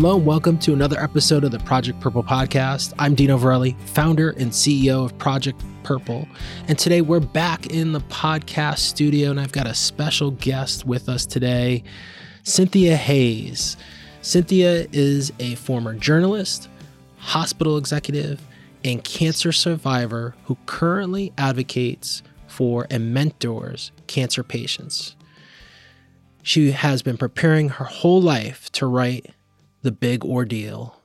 Hello, and welcome to another episode of the Project Purple podcast. I'm Dino Verrelli, founder and CEO of Project Purple. And today we're back in the podcast studio, and I've got a special guest with us today, Cynthia Hayes. Cynthia is a former journalist, hospital executive, and cancer survivor who currently advocates for and mentors cancer patients. She has been preparing her whole life to write the Big Ordeal,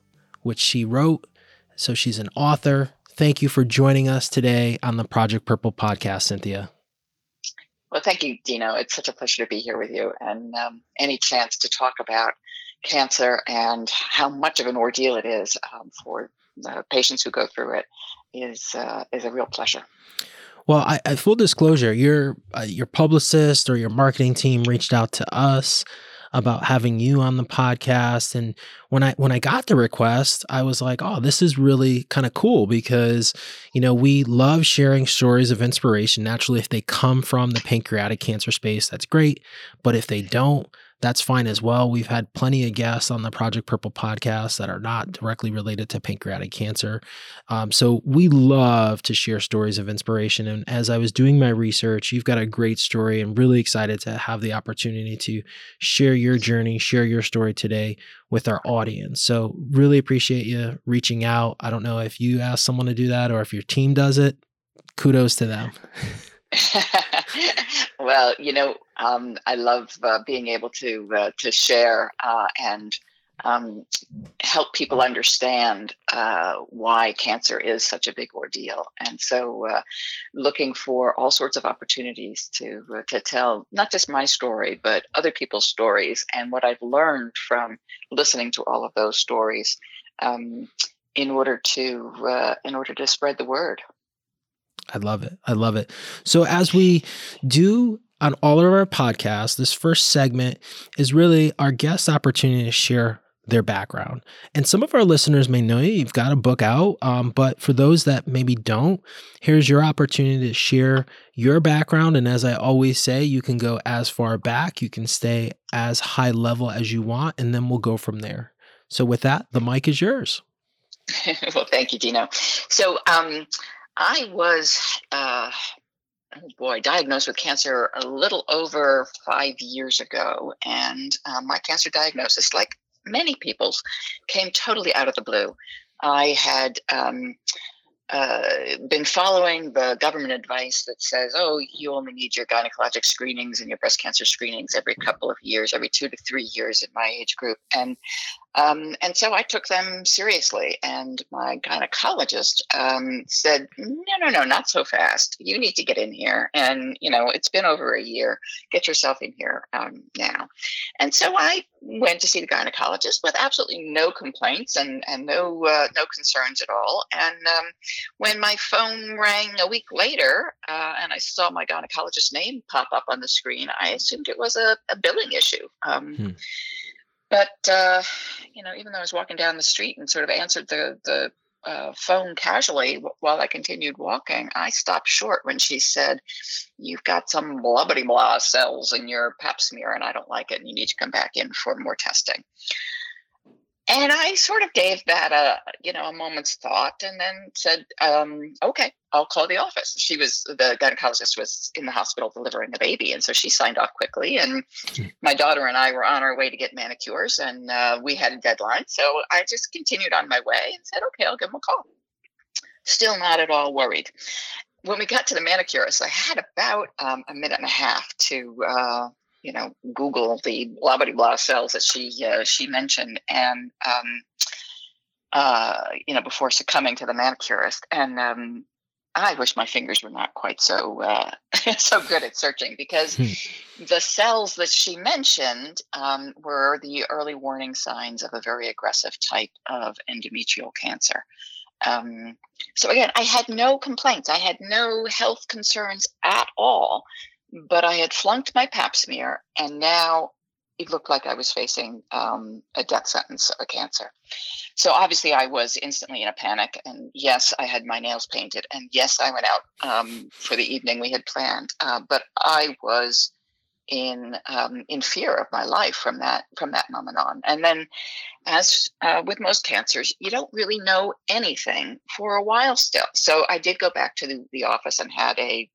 which she wrote. So she's an author. Thank you for joining us today on the Project Purple podcast, Cynthia. Well, thank you, Dino. It's such a pleasure to be here with you. And um, any chance to talk about cancer and how much of an ordeal it is um, for the patients who go through it is uh, is a real pleasure. Well, I, I full disclosure, your uh, your publicist or your marketing team reached out to us about having you on the podcast and when I when I got the request I was like oh this is really kind of cool because you know we love sharing stories of inspiration. Naturally if they come from the pancreatic cancer space that's great but if they don't that's fine as well. We've had plenty of guests on the Project Purple podcast that are not directly related to pancreatic cancer. Um, so we love to share stories of inspiration. And as I was doing my research, you've got a great story and really excited to have the opportunity to share your journey, share your story today with our audience. So really appreciate you reaching out. I don't know if you ask someone to do that or if your team does it. Kudos to them. well, you know, um, I love uh, being able to uh, to share uh, and um, help people understand uh, why cancer is such a big ordeal. And so, uh, looking for all sorts of opportunities to uh, to tell not just my story, but other people's stories and what I've learned from listening to all of those stories. Um, in order to in order to spread the word. I love it. I love it. So as we do on all of our podcasts, this first segment is really our guest opportunity to share their background. And some of our listeners may know you, you've got a book out, um, but for those that maybe don't, here's your opportunity to share your background. And as I always say, you can go as far back, you can stay as high level as you want, and then we'll go from there. So, with that, the mic is yours. well, thank you, Dino. So, um, I was, uh, oh boy, diagnosed with cancer a little over five years ago. And uh, my cancer diagnosis, like many people's, came totally out of the blue. I had um, uh, been following the government advice that says, oh, you only need your gynecologic screenings and your breast cancer screenings every couple of years, every two to three years in my age group. And um, and so I took them seriously. And my gynecologist um, said, no, no, no, not so fast. You need to get in here. And, you know, it's been over a year. Get yourself in here um, now. And so I went to see the gynecologist with absolutely no complaints and, and no, uh, no concerns at all. And um, when my phone rang a week later uh, and I saw my gynecologist's name pop up on the screen, I assumed it was a, a billing issue. Um, hmm but uh, you know, even though I was walking down the street and sort of answered the the uh, phone casually while I continued walking, I stopped short when she said, "You've got some blubbity blah cells in your Pap smear, and I don't like it, and you need to come back in for more testing." And I sort of gave that a you know a moment's thought, and then said, um, "Okay, I'll call the office." She was the gynecologist was in the hospital delivering a baby, and so she signed off quickly. And my daughter and I were on our way to get manicures, and uh, we had a deadline, so I just continued on my way and said, "Okay, I'll give them a call." Still not at all worried. When we got to the manicurist, I had about um, a minute and a half to uh, you know, Google the blah blah blah cells that she uh, she mentioned, and um, uh, you know, before succumbing to the manicurist. And um, I wish my fingers were not quite so uh, so good at searching because hmm. the cells that she mentioned um, were the early warning signs of a very aggressive type of endometrial cancer. Um, so again, I had no complaints. I had no health concerns at all but I had flunked my pap smear, and now it looked like I was facing um, a death sentence a cancer. So obviously, I was instantly in a panic. And yes, I had my nails painted. And yes, I went out um, for the evening we had planned. Uh, but I was in um, in fear of my life from that from that moment on. And then, as uh, with most cancers, you don't really know anything for a while still. So I did go back to the, the office and had a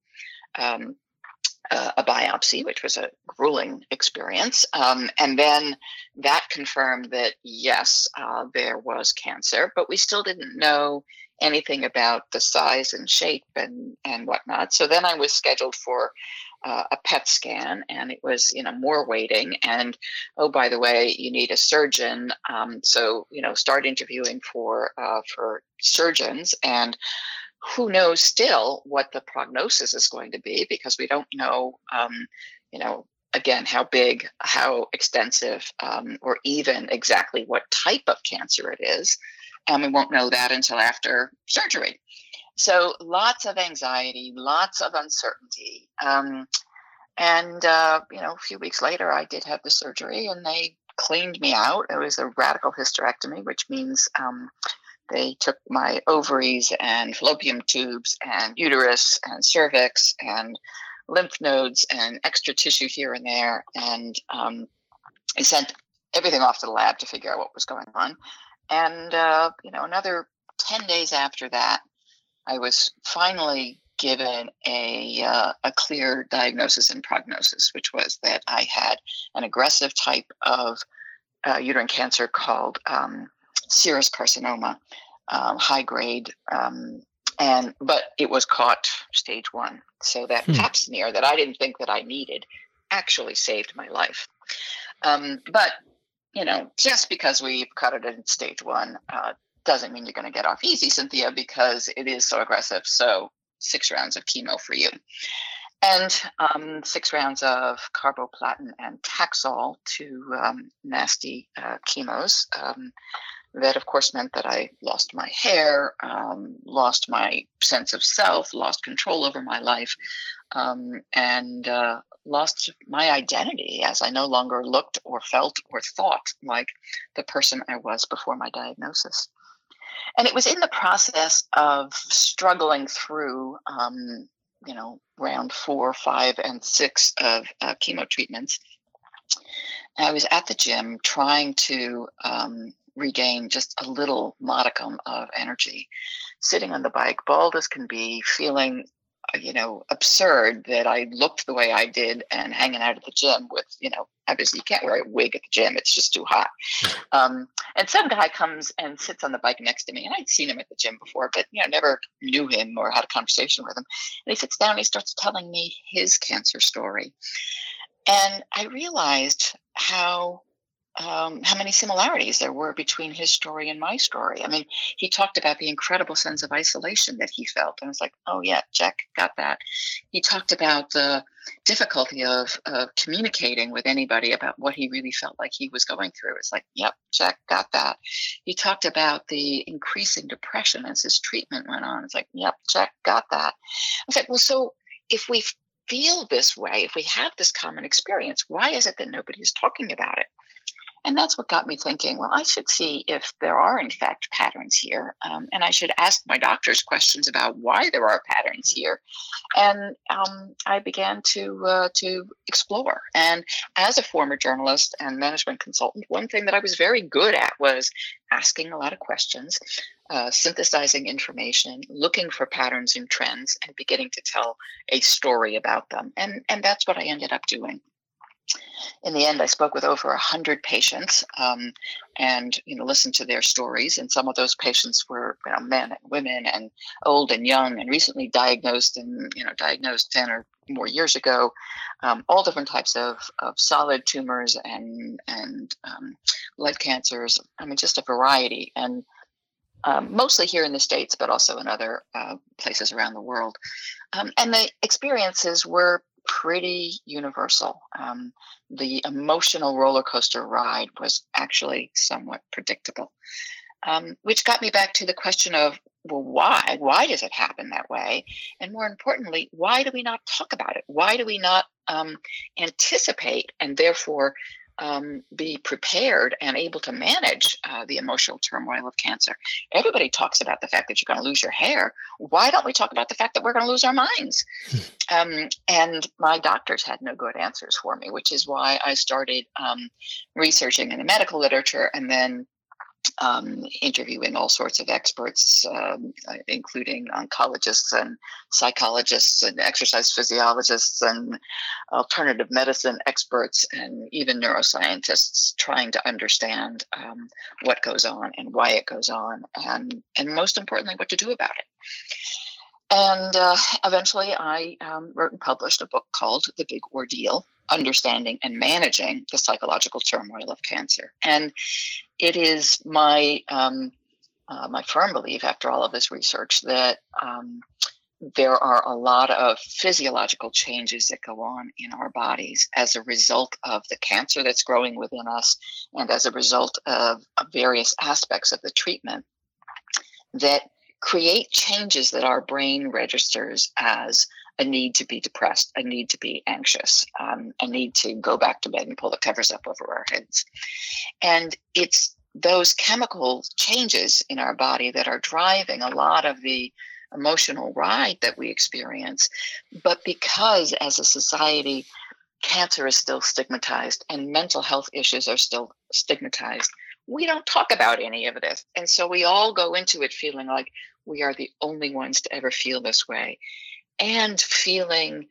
um, uh, a biopsy, which was a grueling experience. Um, and then that confirmed that yes, uh, there was cancer, but we still didn't know anything about the size and shape and, and whatnot. So then I was scheduled for uh, a PET scan, and it was you know more waiting. And oh, by the way, you need a surgeon. Um, so you know, start interviewing for uh, for surgeons, and who knows still what the prognosis is going to be because we don't know. Um, you know, again, how big, how extensive, um, or even exactly what type of cancer it is. And we won't know that until after surgery. So lots of anxiety, lots of uncertainty. Um, and, uh, you know, a few weeks later, I did have the surgery and they cleaned me out. It was a radical hysterectomy, which means um, they took my ovaries and fallopian tubes and uterus and cervix and lymph nodes and extra tissue here and there. And um, they sent everything off to the lab to figure out what was going on. And, uh, you know, another 10 days after that, I was finally given a, uh, a clear diagnosis and prognosis, which was that I had an aggressive type of uh, uterine cancer called um, serous carcinoma, um, high grade, um, and but it was caught stage one. So that hmm. pap smear that I didn't think that I needed actually saved my life. Um, but you know, just because we've cut it in stage one uh, doesn't mean you're going to get off easy, Cynthia, because it is so aggressive. So six rounds of chemo for you. And um, six rounds of carboplatin and Taxol, two um, nasty uh, chemos. That, of course, meant that I lost my hair, um, lost my sense of self, lost control over my life, um, and uh, lost my identity as I no longer looked or felt or thought like the person I was before my diagnosis. And it was in the process of struggling through, um, you know, round four, five, and six of uh, chemo treatments. I was at the gym trying to um, regain just a little modicum of energy, sitting on the bike, bald as can be, feeling you know, absurd that I looked the way I did and hanging out at the gym with, you know, obviously you can't wear a wig at the gym. It's just too hot. Um, and some guy comes and sits on the bike next to me and I'd seen him at the gym before, but, you know, never knew him or had a conversation with him. And he sits down and he starts telling me his cancer story. And I realized how um, how many similarities there were between his story and my story. I mean, he talked about the incredible sense of isolation that he felt. And I was like, oh, yeah, Jack got that. He talked about the difficulty of, of communicating with anybody about what he really felt like he was going through. It's like, yep, Jack got that. He talked about the increasing depression as his treatment went on. It's like, yep, Jack got that. I was like, well, so if we feel this way, if we have this common experience, why is it that nobody is talking about it? And that's what got me thinking, well, I should see if there are, in fact, patterns here. Um, and I should ask my doctors questions about why there are patterns here. And um, I began to, uh, to explore. And as a former journalist and management consultant, one thing that I was very good at was asking a lot of questions, uh, synthesizing information, looking for patterns and trends, and beginning to tell a story about them. And, and that's what I ended up doing in the end, I spoke with over a hundred patients um, and you know listened to their stories. And some of those patients were you know, men and women and old and young and recently diagnosed and you know diagnosed ten or more years ago. Um, all different types of, of solid tumors and and um, lead cancers. I mean, just a variety and. Um, mostly here in the states, but also in other uh, places around the world. Um, and the experiences were pretty universal. Um, the emotional roller coaster ride was actually somewhat predictable, um, which got me back to the question of well, why? Why does it happen that way? And more importantly, why do we not talk about it? Why do we not um, anticipate and therefore um, be prepared and able to manage uh, the emotional turmoil of cancer. Everybody talks about the fact that you're going to lose your hair. Why don't we talk about the fact that we're going to lose our minds? um, and my doctors had no good answers for me, which is why I started um, researching in the medical literature and then um, interviewing all sorts of experts, um, uh, including oncologists and psychologists and exercise physiologists and alternative medicine experts and even neuroscientists, trying to understand um, what goes on and why it goes on, and and most importantly, what to do about it. And uh, eventually, I um, wrote and published a book called The Big Ordeal Understanding and Managing the Psychological Turmoil of Cancer. And it is my, um, uh, my firm belief, after all of this research, that um, there are a lot of physiological changes that go on in our bodies as a result of the cancer that's growing within us and as a result of, of various aspects of the treatment that create changes that our brain registers as a need to be depressed, a need to be anxious, um, a need to go back to bed and pull the covers up over our heads. And it's those chemical changes in our body that are driving a lot of the emotional ride that we experience. But because as a society, cancer is still stigmatized and mental health issues are still stigmatized, we don't talk about any of this. And so we all go into it feeling like we are the only ones to ever feel this way. And feeling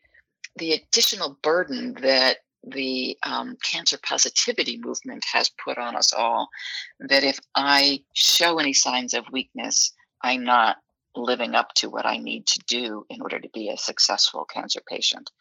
the additional burden that the um, cancer positivity movement has put on us all that if I show any signs of weakness, I'm not living up to what I need to do in order to be a successful cancer patient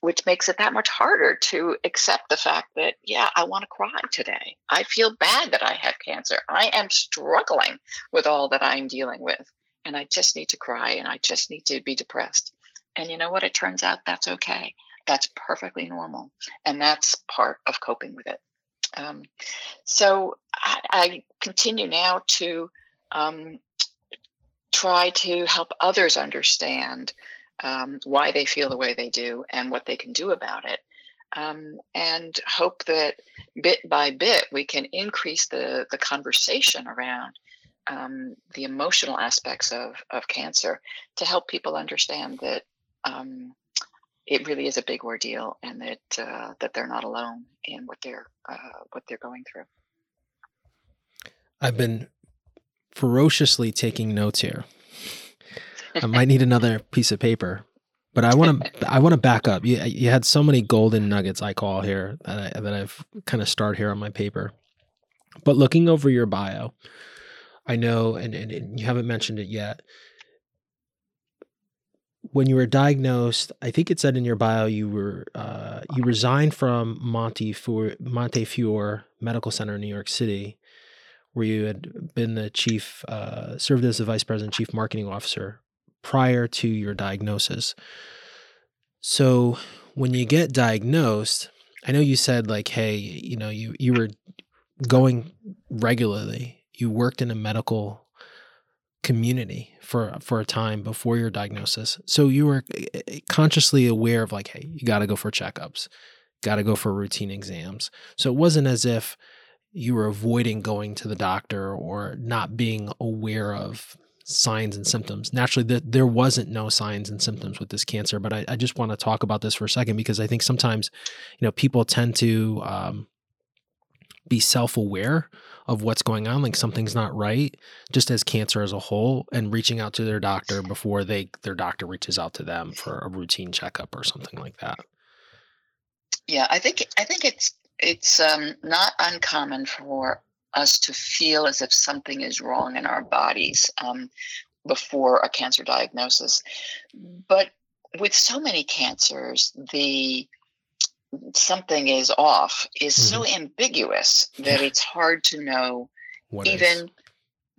which makes it that much harder to accept the fact that, yeah, I want to cry today. I feel bad that I have cancer. I am struggling with all that I'm dealing with. And I just need to cry and I just need to be depressed. And you know what? It turns out that's okay. That's perfectly normal. And that's part of coping with it. Um, so I, I, continue now to um, try to help others understand um, why they feel the way they do and what they can do about it. Um, and hope that bit by bit we can increase the, the conversation around um, the emotional aspects of, of cancer to help people understand that um, it really is a big ordeal and that uh, that they're not alone in what they're uh, what they're going through. I've been ferociously taking notes here. I might need another piece of paper. But I want to I want to back up. You you had so many golden nuggets I call here that I, that I've kind of starred here on my paper. But looking over your bio, I know, and, and, and you haven't mentioned it yet. When you were diagnosed, I think it said in your bio you were uh, you resigned from Montefiore, Montefiore Medical Center in New York City, where you had been the chief, uh, served as the vice president, chief marketing officer prior to your diagnosis. So when you get diagnosed, I know you said like, hey, you know, you you were going regularly. You worked in a medical community for for a time before your diagnosis. So you were eh, eh, consciously aware of like, hey, you got to go for checkups, got to go for routine exams. So it wasn't as if you were avoiding going to the doctor or not being aware of signs and symptoms. Naturally, the, there wasn't no signs and symptoms with this cancer, but I, I just want to talk about this for a second because I think sometimes, you know, people tend to um, be self-aware of what's going on, like something's not right, just as cancer as a whole, and reaching out to their doctor before they their doctor reaches out to them for a routine checkup or something like that. Yeah, I think I think it's it's um, not uncommon for us to feel as if something is wrong in our bodies um, before a cancer diagnosis. But with so many cancers, the something is off is mm-hmm. so ambiguous that it's hard to know what even is.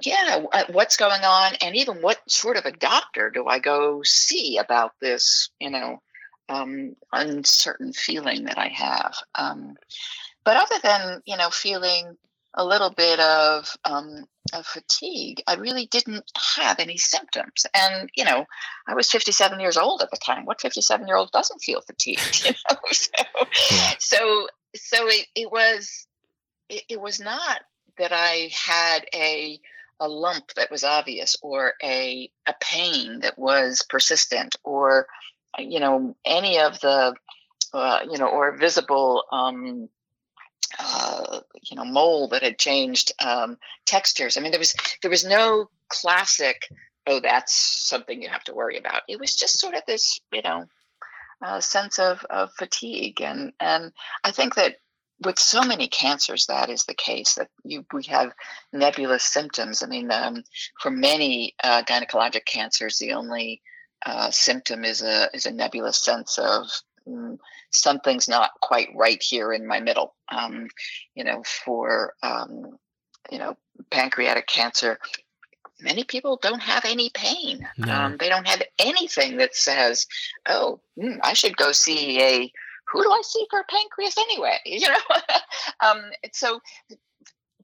yeah what's going on and even what sort of a doctor do i go see about this you know um, uncertain feeling that i have um, but other than you know feeling a little bit of, um, of fatigue. I really didn't have any symptoms. And, you know, I was 57 years old at the time. What 57 year old doesn't feel fatigued? You know? so, yeah. so so it, it was it, it was not that I had a a lump that was obvious or a a pain that was persistent or you know any of the uh, you know or visible um, uh, you know mole that had changed um, textures. I mean there was there was no classic oh that's something you have to worry about. It was just sort of this you know uh, sense of, of fatigue and and I think that with so many cancers, that is the case that you, we have nebulous symptoms. I mean, um, for many uh, gynecologic cancers, the only uh, symptom is a is a nebulous sense of mm, something's not quite right here in my middle. Um, you know, for um, you know pancreatic cancer, many people don't have any pain. No. Um, they don't have anything that says, "Oh, mm, I should go see a." who do I see for pancreas anyway? You know, um, so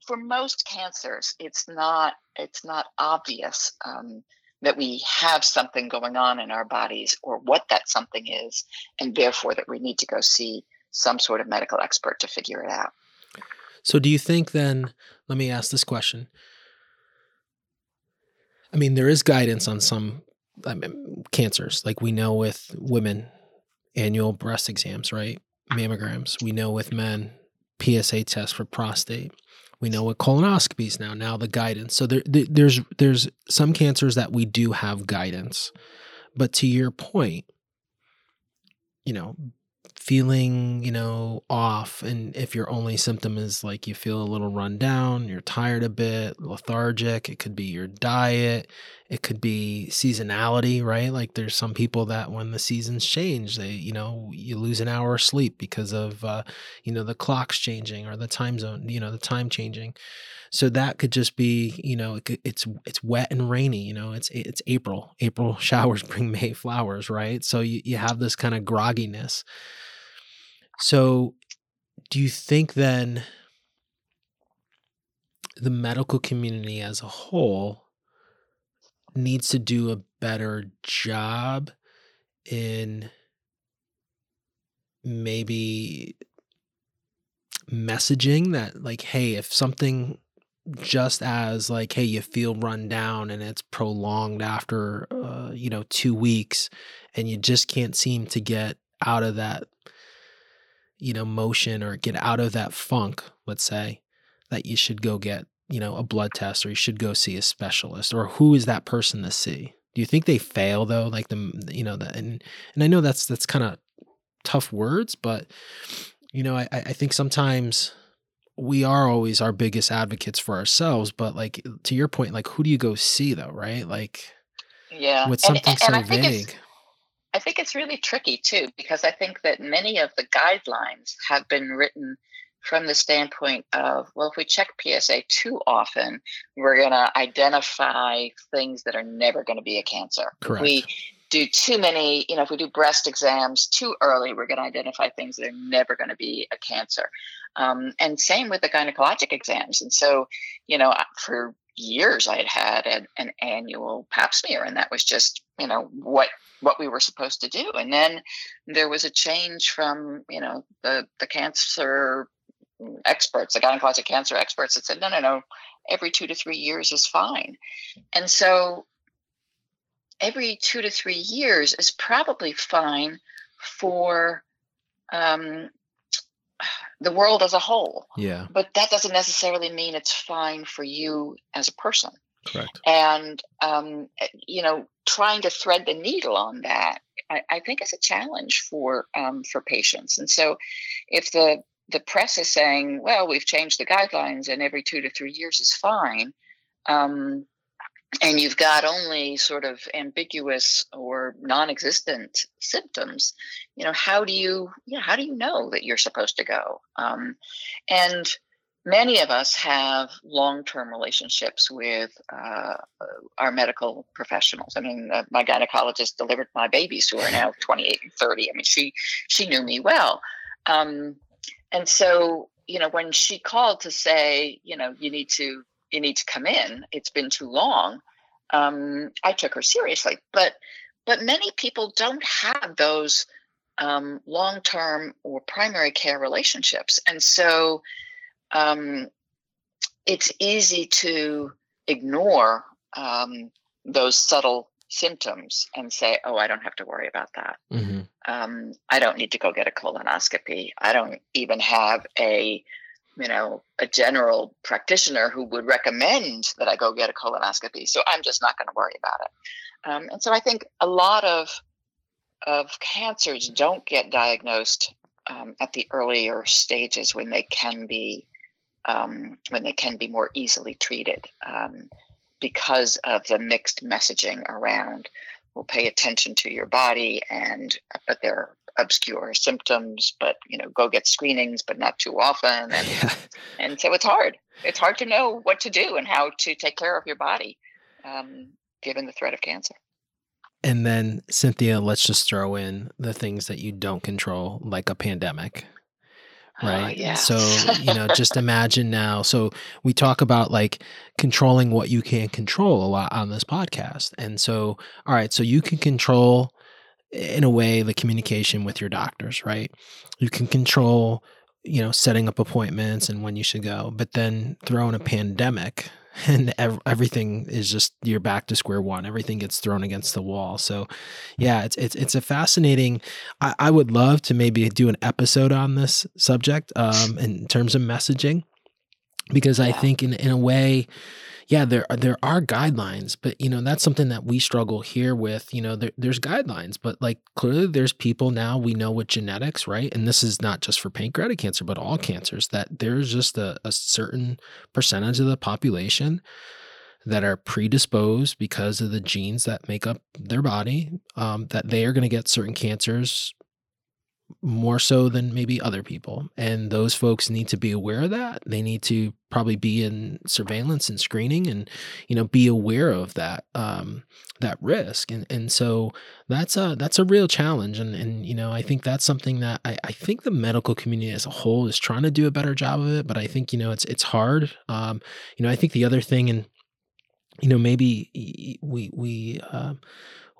for most cancers, it's not it's not obvious um, that we have something going on in our bodies or what that something is, and therefore that we need to go see some sort of medical expert to figure it out. So, do you think then? Let me ask this question. I mean, there is guidance on some I mean, cancers, like we know with women annual breast exams, right? Mammograms. We know with men, PSA test for prostate. We know with colonoscopies now. Now the guidance. So there, there's there's some cancers that we do have guidance, but to your point, you know, feeling, you know, off. And if your only symptom is like you feel a little run down, you're tired a bit, lethargic, it could be your diet, it could be seasonality, right? Like there's some people that when the seasons change, they, you know, you lose an hour of sleep because of, uh, you know, the clocks changing or the time zone, you know, the time changing. So that could just be, you know, it's it's wet and rainy. You know, it's it's April. April showers bring May flowers, right? So you you have this kind of grogginess. So, do you think then the medical community as a whole needs to do a better job in maybe messaging that like hey if something just as like hey you feel run down and it's prolonged after uh, you know 2 weeks and you just can't seem to get out of that you know, motion or get out of that funk, let's say, that you should go get, you know, a blood test or you should go see a specialist or who is that person to see? Do you think they fail though? Like the, you know, the, and, and I know that's, that's kind of tough words, but you know, I, I think sometimes we are always our biggest advocates for ourselves, but like to your point, like who do you go see though? Right. Like, yeah, with something and, and, so vague. I think it's really tricky too, because I think that many of the guidelines have been written from the standpoint of, well, if we check PSA too often, we're going to identify things that are never going to be a cancer. Correct. If we do too many, you know, if we do breast exams too early, we're going to identify things that are never going to be a cancer. Um, and same with the gynecologic exams. And so, you know, for years I had had an, an annual pap smear, and that was just, you know, what what we were supposed to do. And then there was a change from, you know, the, the cancer experts, the gynecologic cancer experts that said, no, no, no, every two to three years is fine. And so every two to three years is probably fine for um, the world as a whole. Yeah. But that doesn't necessarily mean it's fine for you as a person. Correct. And um, you know, trying to thread the needle on that, I, I think is a challenge for um, for patients. And so, if the the press is saying, "Well, we've changed the guidelines, and every two to three years is fine," um, and you've got only sort of ambiguous or non-existent symptoms, you know, how do you, know, how do you know that you're supposed to go? Um, and many of us have long-term relationships with uh, our medical professionals. I mean, uh, my gynecologist delivered my babies who are now 28 and 30. I mean, she she knew me well, um, and so you know when she called to say, you know, you need to you need to come in. It's been too long. Um, I took her seriously, but but many people don't have those um, long term or primary care relationships. And so um, it's easy to ignore um, those subtle symptoms and say, oh, I don't have to worry about that. Mm-hmm. Um, I don't need to go get a colonoscopy. I don't even have a you know, a general practitioner who would recommend that I go get a colonoscopy. So I'm just not going to worry about it. Um, and so I think a lot of of cancers don't get diagnosed um, at the earlier stages when they can be um, when they can be more easily treated um, because of the mixed messaging around. We'll pay attention to your body, and but there obscure symptoms, but you know, go get screenings, but not too often. And, yeah. and so it's hard. It's hard to know what to do and how to take care of your body, um, given the threat of cancer. And then, Cynthia, let's just throw in the things that you don't control, like a pandemic. Oh, right. yeah. So, you know, just imagine now. So, we talk about like controlling what you can control a lot on this podcast. And so, all right, so you can control in a way the communication with your doctors, right? You can control, you know, setting up appointments and when you should go, but then throw in a pandemic and ev- everything is just you're back to square one. Everything gets thrown against the wall. So, yeah, it's it's it's a fascinating. I, I would love to maybe do an episode on this subject um, in terms of messaging, because. I think in in a way, yeah, there are, there are guidelines, but you know that's something that we struggle here with. You know, there, there's guidelines, but like clearly there's people now we know with genetics, right? And this is not just for pancreatic cancer, but all cancers. That there's just a, a certain percentage of the population that are predisposed because of the genes that make up their body, um, that they are going to get certain cancers more so than maybe other people. And those folks need to be aware of that. They need to probably be in surveillance and screening and, you know, be aware of that, um, that risk. And, and so that's a, that's a real challenge. And, and, you know, I think that's something that I, I think the medical community as a whole is trying to do a better job of it, but I think, you know, it's, it's hard. Um, you know, I think the other thing and, you know, maybe we, we, uh,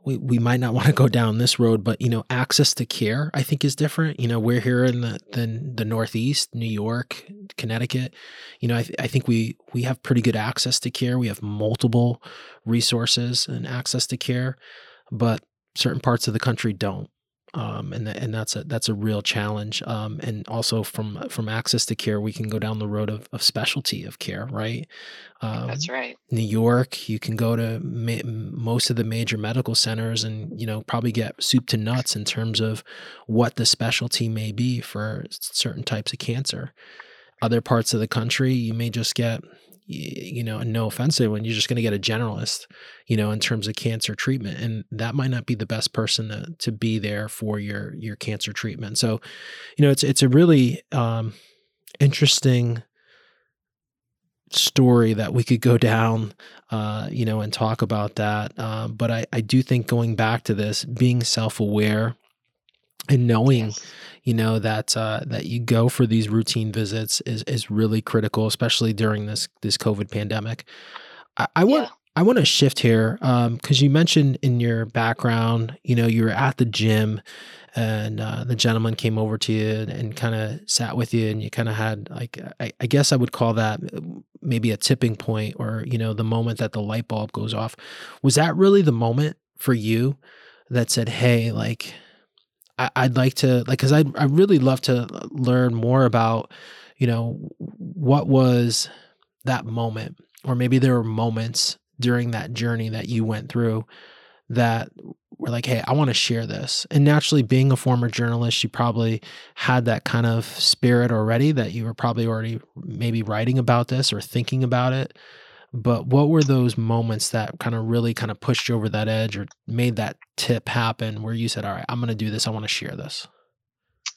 we, we might not want to go down this road, but you know, access to care I think is different. You know, we're here in the the, the Northeast, New York, Connecticut. You know, I, th- I think we we have pretty good access to care. We have multiple resources and access to care, but certain parts of the country don't um, and and that's a that's a real challenge. Um, and also from from access to care, we can go down the road of, of specialty of care, right? Um, that's right. New York, you can go to ma- most of the major medical centers, and you know probably get soup to nuts in terms of what the specialty may be for certain types of cancer. Other parts of the country, you may just get you know, and no offense to anyone, you're just going to get a generalist, you know, in terms of cancer treatment, and that might not be the best person to, to be there for your your cancer treatment. So, you know, it's it's a really um, interesting story that we could go down, uh, you know, and talk about that. Uh, but I I do think going back to this, being self aware and knowing yes you know that uh, that you go for these routine visits is is really critical, especially during this this COVID pandemic. I, I want. Yeah. I want to shift here because um, you mentioned in your background, you know, you were at the gym and uh, the gentleman came over to you and, and kind of sat with you and you kind of had like I, I, guess I would call that uh, maybe a tipping point or you know the moment that the light bulb goes off. Was that really the moment for you that said, "Hey, like I, would like to like because I I really love to learn more about you know what was that moment or maybe there were moments during that journey that you went through that were like hey I want to share this. And naturally being a former journalist you probably had that kind of spirit already that you were probably already maybe writing about this or thinking about it but what were those moments that kind of really kind of pushed you over that edge or made that tip happen where you said, all right, I'm going to do this. I want to share this?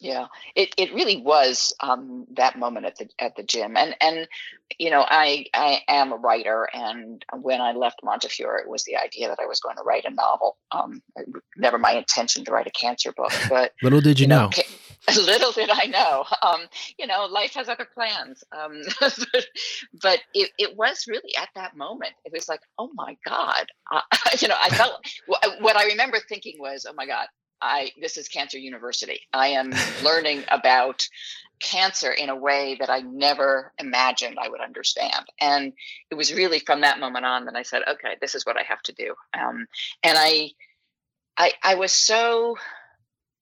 Yeah, it, it really was um, that moment at the at the gym, and and you know I I am a writer, and when I left Montefiore, it was the idea that I was going to write a novel. Um, never my intention to write a cancer book, but little did you, you know, know little did I know. Um, you know, life has other plans. Um, but it, it was really at that moment. It was like, oh my God. Uh, you know, I felt what I remember thinking was, oh my God, I this is Cancer University. I am learning about cancer in a way that I never imagined I would understand. And it was really from that moment on that I said, okay, this is what I have to do. Um, and I, I, I was so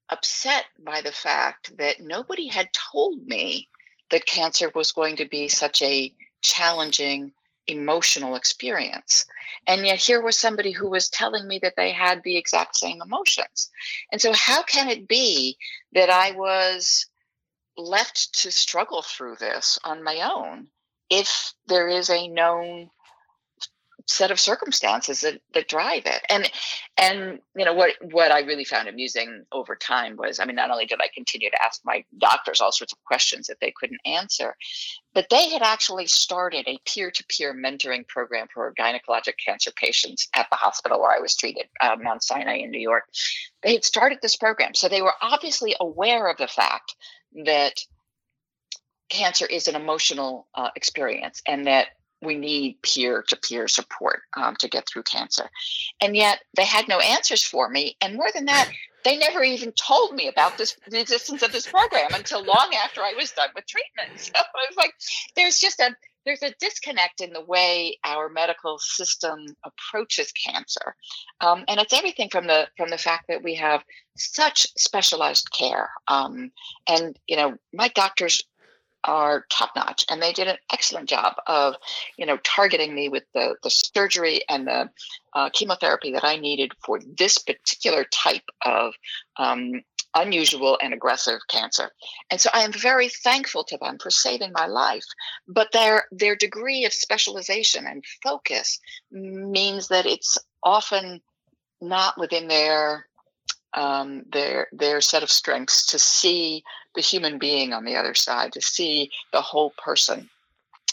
upset by the fact that nobody had told me that cancer was going to be such a challenging emotional experience. And yet here was somebody who was telling me that they had the exact same emotions. And so how can it be that I was left to struggle through this on my own if there is a known set of circumstances that, that drive it. And and you know what what i really found amusing over time was i mean not only did i continue to ask my doctors all sorts of questions that they couldn't answer but they had actually started a peer-to-peer mentoring program for gynecologic cancer patients at the hospital where i was treated uh, mount sinai in new york. They had started this program so they were obviously aware of the fact that cancer is an emotional uh, experience and that we need peer to peer support um, to get through cancer. And yet they had no answers for me. And more than that, they never even told me about this the existence of this program until long after I was done with treatment. So I was like, there's just a there's a disconnect in the way our medical system approaches cancer, um, and it's everything from the from the fact that we have such specialized care. Um, and you know, my doctors are top notch and they did an excellent job of you know targeting me with the, the surgery and the uh, chemotherapy that i needed for this particular type of um, unusual and aggressive cancer. And so i am very thankful to them for saving my life but their their degree of specialization and focus means that it's often not within their um, their their set of strengths to see the human being on the other side, to see the whole person,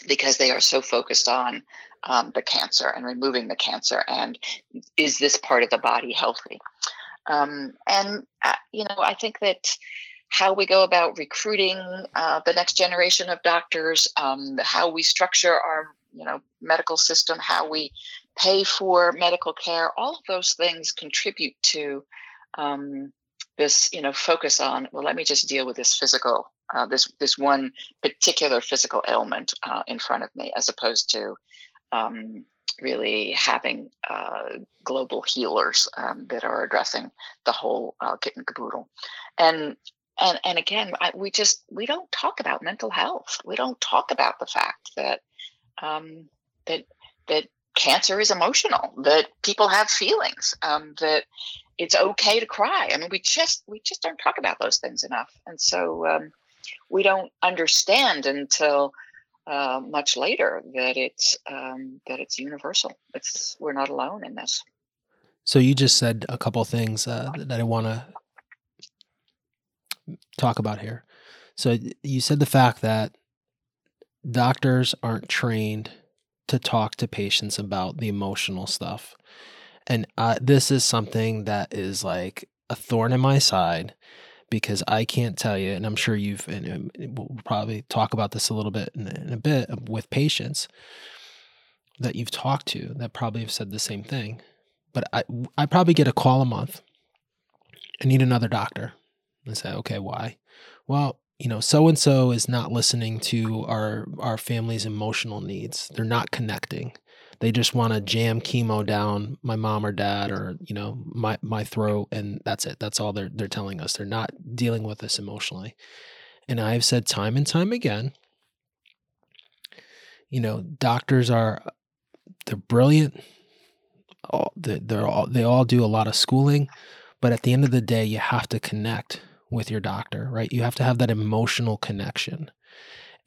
because they are so focused on um, the cancer and removing the cancer and is this part of the body healthy? Um, and uh, you know, I think that how we go about recruiting uh, the next generation of doctors, um, how we structure our you know medical system, how we pay for medical care, all of those things contribute to um, this you know focus on well let me just deal with this physical uh, this this one particular physical ailment uh, in front of me as opposed to um, really having uh, global healers um, that are addressing the whole uh, kit and caboodle. And and and again I, we just we don't talk about mental health. We don't talk about the fact that um, that that cancer is emotional that people have feelings um, that it's okay to cry. I mean, we just we just don't talk about those things enough, and so um, we don't understand until uh, much later that it's um, that it's universal. It's we're not alone in this. So you just said a couple things uh, that I want to talk about here. So you said the fact that doctors aren't trained to talk to patients about the emotional stuff. And uh, this is something that is like a thorn in my side because I can't tell you, and I'm sure you've, and we'll probably talk about this a little bit in, in a bit with patients that you've talked to that probably have said the same thing. But I, I probably get a call a month. I need another doctor. I say, okay, why? Well, you know, so and so is not listening to our our family's emotional needs. They're not connecting they just want to jam chemo down my mom or dad or you know my my throat and that's it. That's all they're they're telling us. They're not dealing with us emotionally. And i've said time and time again you know doctors are they're brilliant. All they're all they all do a lot of schooling but at the end of the day you have to connect with your doctor right? You have to have that emotional connection.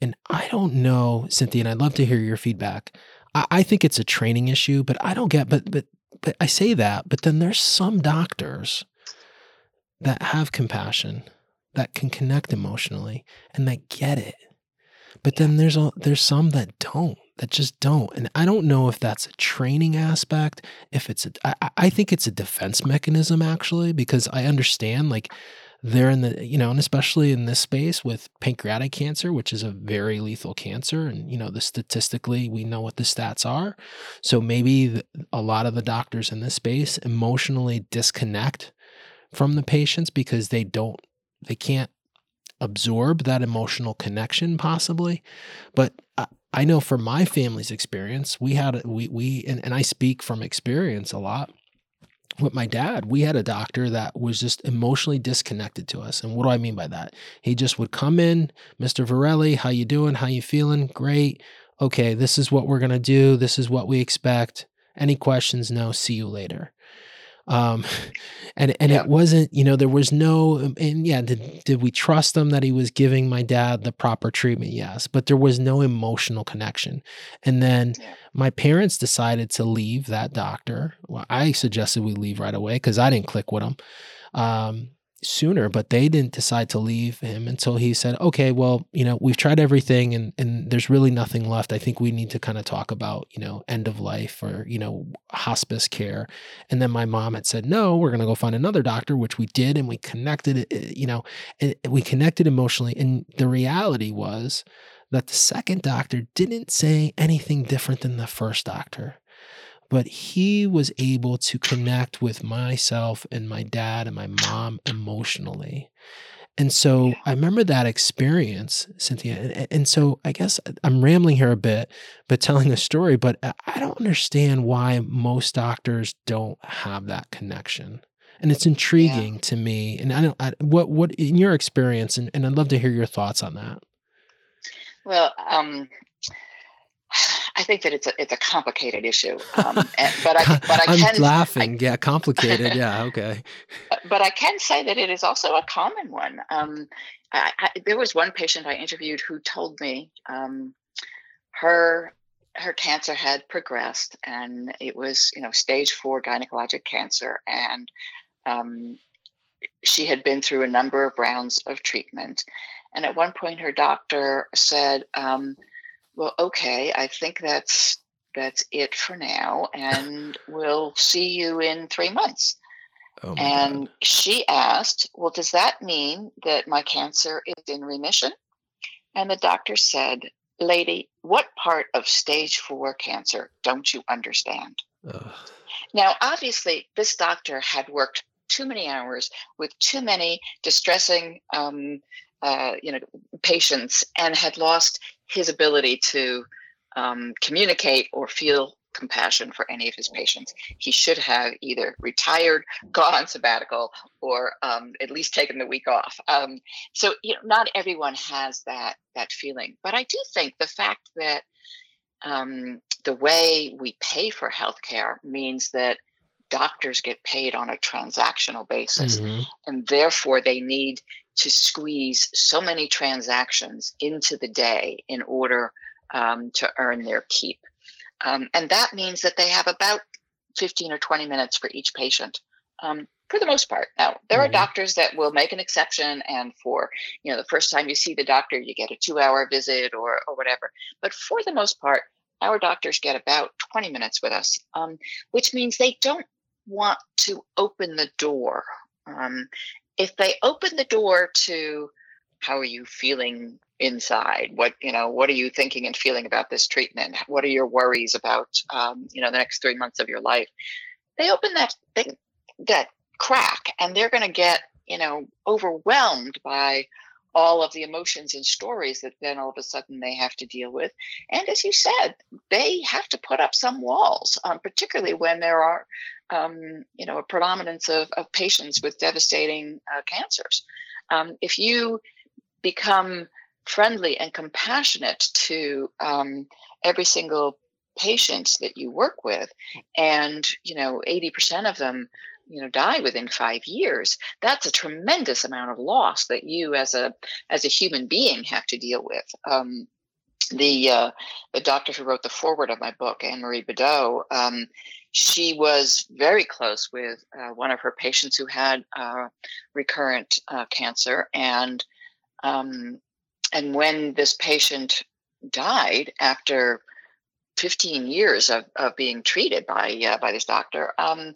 And i don't know cynthia and i'd love to hear your feedback I, I think it's a training issue, but I don't get but but but I say that, but then there's some doctors that have compassion, that can connect emotionally and that get it. But then there's a, there's some that don't, that just don't. And I don't know if that's a training aspect, if it's a, I, I think it's a defense mechanism actually, because I understand like they're in the you know and especially in this space with pancreatic cancer which is a very lethal cancer and you know the statistically we know what the stats are. So maybe the, a lot of the doctors in this space emotionally disconnect from the patients because they don't they can't absorb that emotional connection possibly. But I, I know from my family's experience we had we we and, and I speak from experience a lot with my dad, we had a doctor that was just emotionally disconnected to us. And what do I mean by that? He just would come in, Mr. Varelli, how you doing? How you feeling? Great. Okay, this is what we're gonna do. This is what we expect. Any questions? No. See you later. Um, and and yeah. it wasn't, you know, there was no, and yeah, did did we trust him that he was giving my dad the proper treatment? Yes, but there was no emotional connection. And then yeah. my parents decided to leave that doctor. Well, I suggested we leave right away because I didn't click with him. Um, sooner, but they didn't decide to leave him until he said, okay, well, you know, we've tried everything and, and there's really nothing left. I think we need to kind of talk about, you know, end of life or, you know, hospice care. And then my mom had said, no, we're going to go find another doctor, which we did. And we connected, eh, you know, we connected emotionally. And the reality was that the second doctor didn't say anything different than the first doctor but he was able to connect with myself and my dad and my mom emotionally. And so I remember that experience, Cynthia. And, and, so I guess I'm rambling here a bit, but telling a story, but I don't understand why most doctors don't have that connection. And it's intriguing yeah. to me. And I don't, I, what, what in your experience, and, and I'd love to hear your thoughts on that. Well, um, I think that it's a it's a complicated issue, um, and, but I but I can laughing. I, yeah, complicated. yeah, okay. But I can say that it is also a common one. Um, I, I, there was one patient I interviewed who told me um, her her cancer had progressed and it was you know stage four gynecologic cancer and um, she had been through a number of rounds of treatment and at one point her doctor said um, well, okay, I think that's that's it for now, and we'll see you in three months. Oh and God. she asked, Well, does that mean that my cancer is in remission? And the doctor said, Lady, what part of stage four cancer don't you understand? Ugh. Now, obviously, this doctor had worked too many hours with too many distressing um, uh, you know patients and had lost his ability to um, communicate or feel compassion for any of his patients. He should have either retired, gone on sabbatical, or um, at least taken the week off. Um, so you know, not everyone has that that feeling, but I do think the fact that um, the way we pay for healthcare means that doctors get paid on a transactional basis, mm-hmm. and therefore they need to squeeze so many transactions into the day in order um, to earn their keep. Um, and that means that they have about 15 or 20 minutes for each patient. Um, for the most part. Now, there mm-hmm. are doctors that will make an exception, and for you know the first time you see the doctor, you get a two-hour visit or or whatever. But for the most part, our doctors get about 20 minutes with us, um, which means they don't want to open the door. Um, if they open the door to how are you feeling inside what you know what are you thinking and feeling about this treatment what are your worries about um, you know the next three months of your life they open that thing that crack and they're going to get you know overwhelmed by all of the emotions and stories that then all of a sudden they have to deal with and as you said they have to put up some walls um, particularly when there are um, you know, a predominance of, of patients with devastating uh, cancers. Um, if you become friendly and compassionate to um, every single patient that you work with, and you know, 80% of them you know die within five years that's a tremendous amount of loss that you as a as a human being have to deal with. Um, the uh, the doctor who wrote the foreword of my book, Anne Marie Bedeau, um, she was very close with uh, one of her patients who had uh, recurrent uh, cancer, and um, and when this patient died after 15 years of, of being treated by uh, by this doctor, um,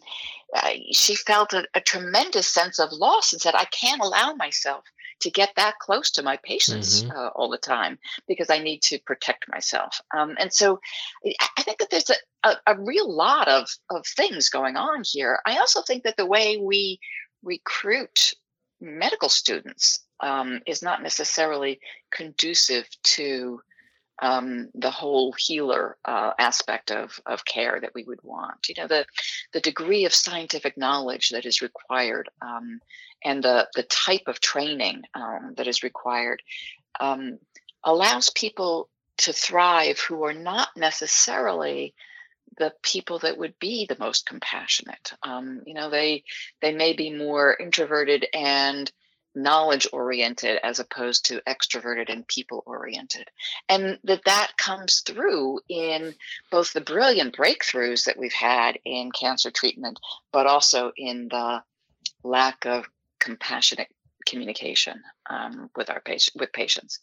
uh, she felt a, a, tremendous sense of loss and said, "I can't allow myself to get that close to my patients mm-hmm. uh, all the time because I need to protect myself. Um, and so I think that there's a, a, a, real lot of, of things going on here. I also think that the way we recruit medical students um, is not necessarily conducive to um, the whole healer uh, aspect of, of care that we would want. You know, the, the degree of scientific knowledge that is required um, and the, the type of training um, that is required um, allows people to thrive who are not necessarily the people that would be the most compassionate. Um, you know, they they may be more introverted and knowledge oriented as opposed to extroverted and people oriented and that that comes through in both the brilliant breakthroughs that we've had in cancer treatment but also in the lack of compassionate communication um, with our patient with patients.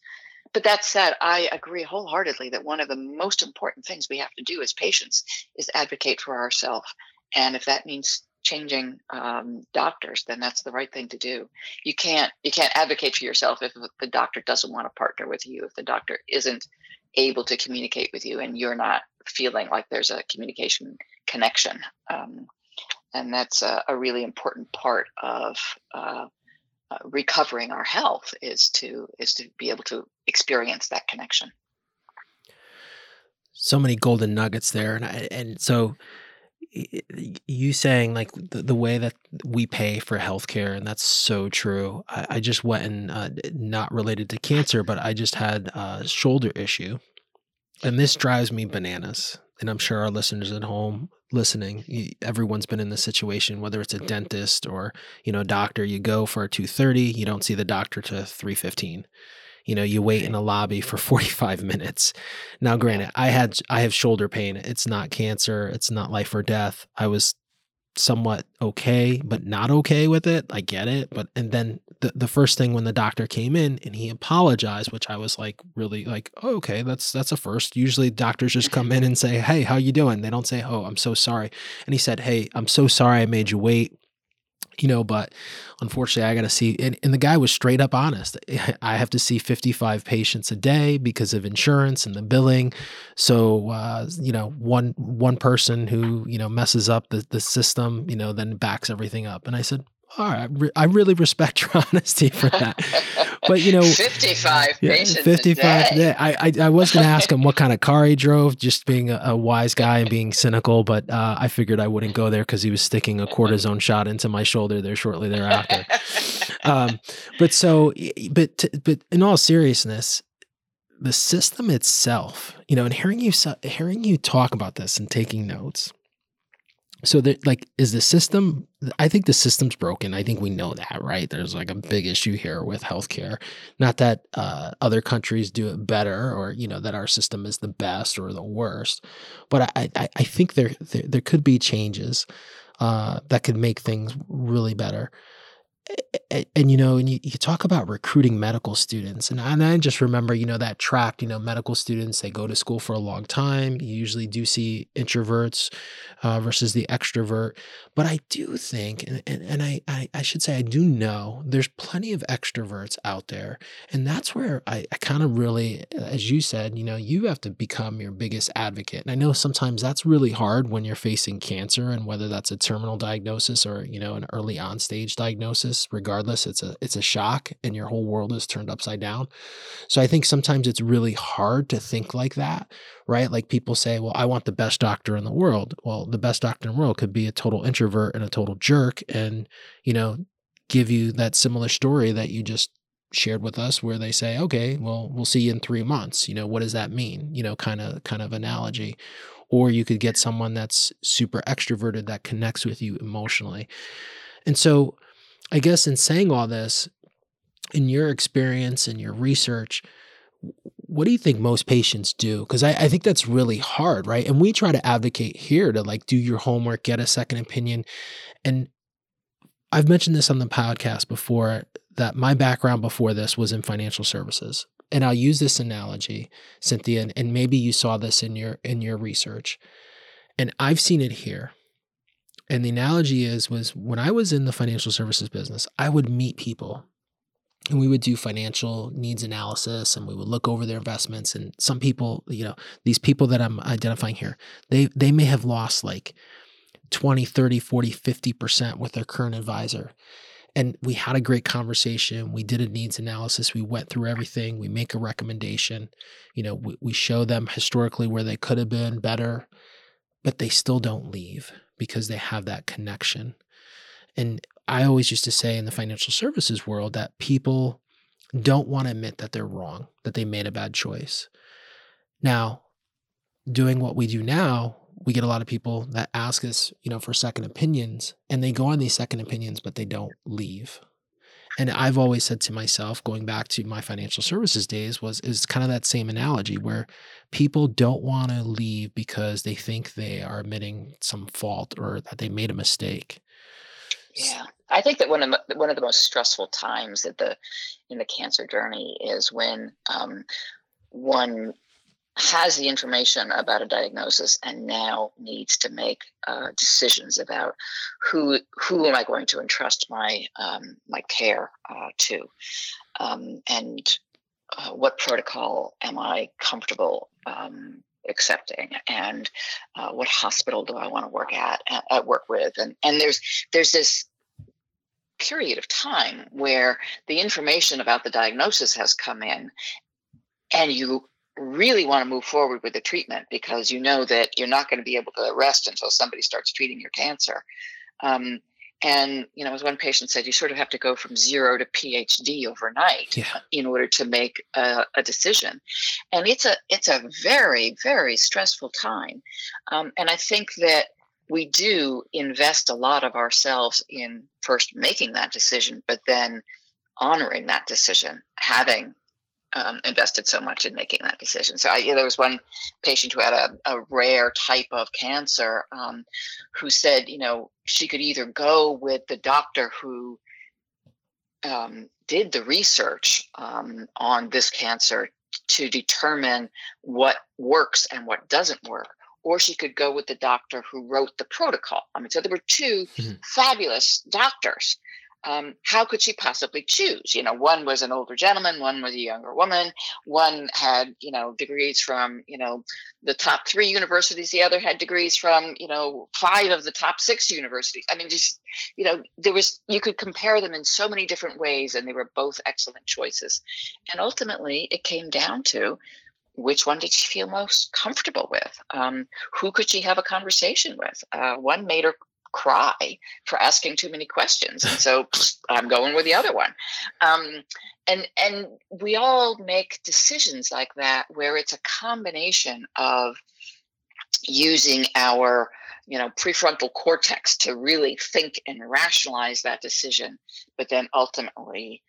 But that said i agree wholeheartedly that one of the most important things we have to do as patients is advocate for ourselves. And if that means changing um, doctors, then that's the right thing to do. You can't you can't advocate for yourself if the doctor doesn't want to partner with you, if the doctor isn't able to communicate with you, and you're not feeling like there's a communication connection. Um, and that's a, a, really important part of uh, uh, recovering our health is to is to be able to experience that connection. So many golden nuggets there, and I, and so you saying like the, the way that we pay for healthcare, and that's so true. I, I just went and uh, not related to cancer, but I just had a shoulder issue, and this drives me bananas. And I'm sure our listeners at home listening, everyone's been in this situation, whether it's a dentist or you know doctor. You go for a two thirty, you don't see the doctor to three fifteen you know you wait in a lobby for 45 minutes. Now granted i had i have shoulder pain. It's not cancer. It's not life or death. I was somewhat okay but not okay with it. I get it but and then the, the first thing when the doctor came in and he apologized which i was like really like oh, okay that's that's a first. Usually doctors just come in and say hey how you doing? They don't say oh i'm so sorry. And he said hey i'm so sorry i made you wait you know, but unfortunately, I got to see, and, and, the guy was straight up honest. I have to see 55 patients a day because of insurance and the billing. So, uh, you know, one one person who you know messes up the the system, you know, then backs everything up. And I said, all right, I really respect your honesty for that. But you know, fifty-five yeah, patients. Fifty-five. Yeah, I, I, I was going to ask him what kind of car he drove, just being a, a wise guy and being cynical. But uh, I figured I wouldn't go there because he was sticking a cortisone shot into my shoulder there shortly thereafter. um, but so, but but in all seriousness, the system itself, you know, and hearing you hearing you talk about this and taking notes so that like is the system i think the system's broken. I think we know that right? There's like a big issue here with healthcare. Not that uh, other countries do it better or you know that our system is the best or the worst but i i, I think there, there, there could be changes uh, that could make things really better and, and, you know, and you, you talk about recruiting medical students, and I, and I just remember, you know, that track, you know, medical students, they go to school for a long time. You usually do see introverts uh, versus the extrovert. But I do think, and, and, and I, I, I, should say, I do know there's plenty of extroverts out there. And that's where I, I kind of really, as you said, you know, you have to become your biggest advocate. And I know sometimes that's really hard when you're facing cancer and whether that's a terminal diagnosis or, you know, an early on stage diagnosis regardless it's a it's a shock and your whole world is turned upside down. So i think sometimes it's really hard to think like that right? Like people say well i want the best doctor in the world. Well the best doctor in the world could be a total introvert and a total jerk and you know give you that similar story that you just shared with us where they say okay well we'll see you in 3 months. You know what does that mean? You know kind of kind of analogy. Or you could get someone that's super extroverted that connects with you emotionally. And so I guess in saying all this, in your experience and your research, what do you think most patients do? Because I, I, think that's really hard, right? And we try to advocate here to like do your homework, get a second opinion. And I've mentioned this on the podcast before that my background before this was in financial services. And I'll use this analogy, Cynthia, and, and maybe you saw this in your in your research. And I've seen it here and the analogy is was when I was in the financial services business, I would meet people and we would do financial needs analysis and we would look over their investments and some people, you know, these people that I'm identifying here, they they may have lost like 20, 30, 40, 50% with their current advisor. And we had a great conversation. We did a needs analysis. We went through everything. We make a recommendation. You know, we, we show them historically where they could have been better, but they still don't leave because they have that connection. And I always used to say in the financial services world that people don't want to admit that they're wrong, that they made a bad choice. Now, doing what we do now, we get a lot of people that ask us, you know, for second opinions and they go on these second opinions, but they don't leave. And I've always said to myself, going back to my financial services days, was is kind of that same analogy where people don't want to leave because they think they are admitting some fault or that they made a mistake. Yeah, I think that one of the, one of the most stressful times that the in the cancer journey is when um, one has the information about a diagnosis and now needs to make uh, decisions about who who am I going to entrust my um, my care uh, to, um, and uh, what protocol am I comfortable um, accepting, and uh, what hospital do I want to work at, at work with, and and there's there's this period of time where the information about the diagnosis has come in and you really want to move forward with the treatment because you know that you're not going to be able to rest until somebody starts treating your cancer. Um, and you know, as one patient said, you sort of have to go from zero to PhD overnight yeah. in order to make a, a, decision. And it's a it's a very very stressful time. Um, and I think that we do invest a lot of ourselves in first making that decision, but then honoring that decision, having um, invested so much in making that decision. So I, you know, there was one patient who had a, a rare type of cancer um, who said, you know, she could either go with the doctor who um, did the research um, on this cancer to determine what works and what doesn't work. Or she could go with the doctor who wrote the protocol. I mean, so there were 2 mm-hmm. fabulous doctors um, how could she possibly choose? You know, one was an older gentleman, one was a younger woman, one had, you know, degrees from, you know, the top three universities, the other had degrees from, you know, five of the top six universities. I mean, just, you know, there was, you could compare them in so many different ways, and they were both excellent choices. And ultimately, it came down to which one did she feel most comfortable with? Um, who could she have a conversation with? Uh, one made her cry for asking too many questions. And so i'm going with the other one. Um, and and we all make decisions like that where it's a combination of using our you know prefrontal cortex to really think and rationalize that decision but then ultimately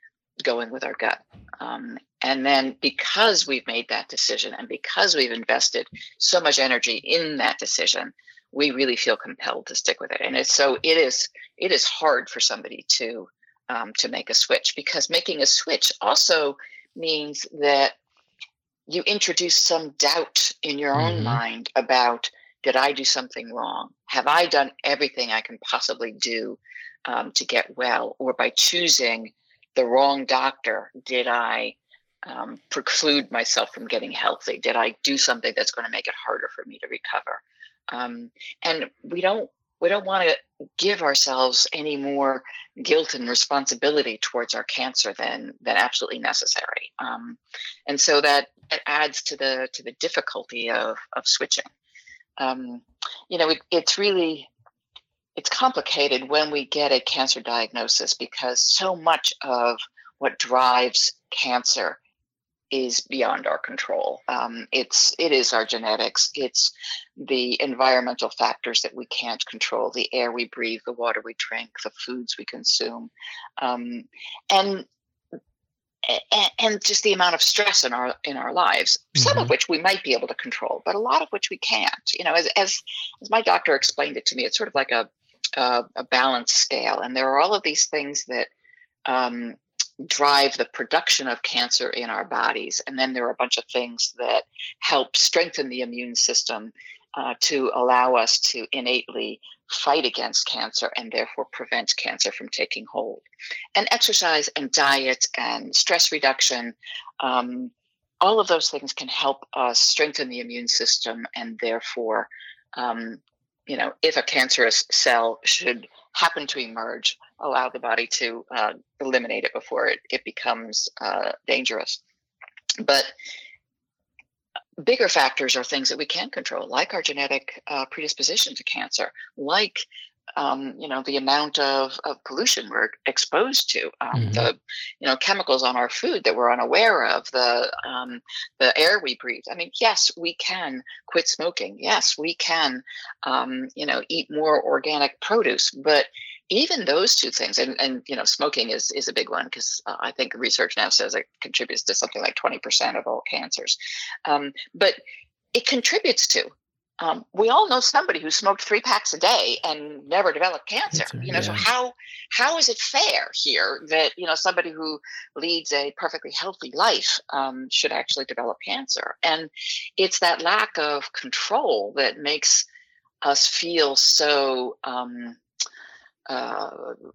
going with our gut. Um, and then because we've made that decision and because we've invested so much energy in that decision we really feel compelled to stick with it. And it's so it is it is hard for somebody to um, to make a switch because making a switch also means that you introduce some doubt in your mm-hmm. own mind about did I do something wrong? Have I done everything I can possibly do um, to get well? Or by choosing the wrong doctor, did I um, preclude myself from getting healthy? Did I do something that's going to make it harder for me to recover? Um, and we don't we don't want to give ourselves any more guilt and responsibility towards our cancer than than absolutely necessary. Um, and so that adds to the to the difficulty of of switching. Um, you know it, it's really it's complicated when we get a cancer diagnosis because so much of what drives cancer is beyond our control. Um, it's it is our genetics. It's the environmental factors that we can't control: the air we breathe, the water we drink, the foods we consume, um, and and just the amount of stress in our in our lives. Some mm-hmm. of which we might be able to control, but a lot of which we can't. You know, as as, as my doctor explained it to me, it's sort of like a a, a balance scale, and there are all of these things that um, drive the production of cancer in our bodies. And then there are a bunch of things that help strengthen the immune system uh, to allow us to innately fight against cancer and therefore prevent cancer from taking hold. And exercise and diet and stress reduction, um, all of those things can help us strengthen the immune system and therefore. Um, you know, if a cancerous cell should happen to emerge, allow the body to uh, eliminate it before it, it becomes uh, dangerous. But bigger factors are things that we can control, like our genetic uh, predisposition to cancer, like um, you know the amount of, of pollution we're exposed to, um, mm-hmm. the you know chemicals on our food that we're unaware of, the um, the air we breathe. I mean, yes, we can quit smoking. Yes, we can um, you know eat more organic produce, but even those two things and, and you know smoking is is a big one because uh, i think research now says it contributes to something like 20% of all cancers um, but it contributes to um, we all know somebody who smoked three packs a day and never developed cancer. cancer you know, yeah. so how how is it fair here that you know somebody who leads a perfectly healthy life um, should actually develop cancer? And it's that lack of control that makes us feel so um, uh,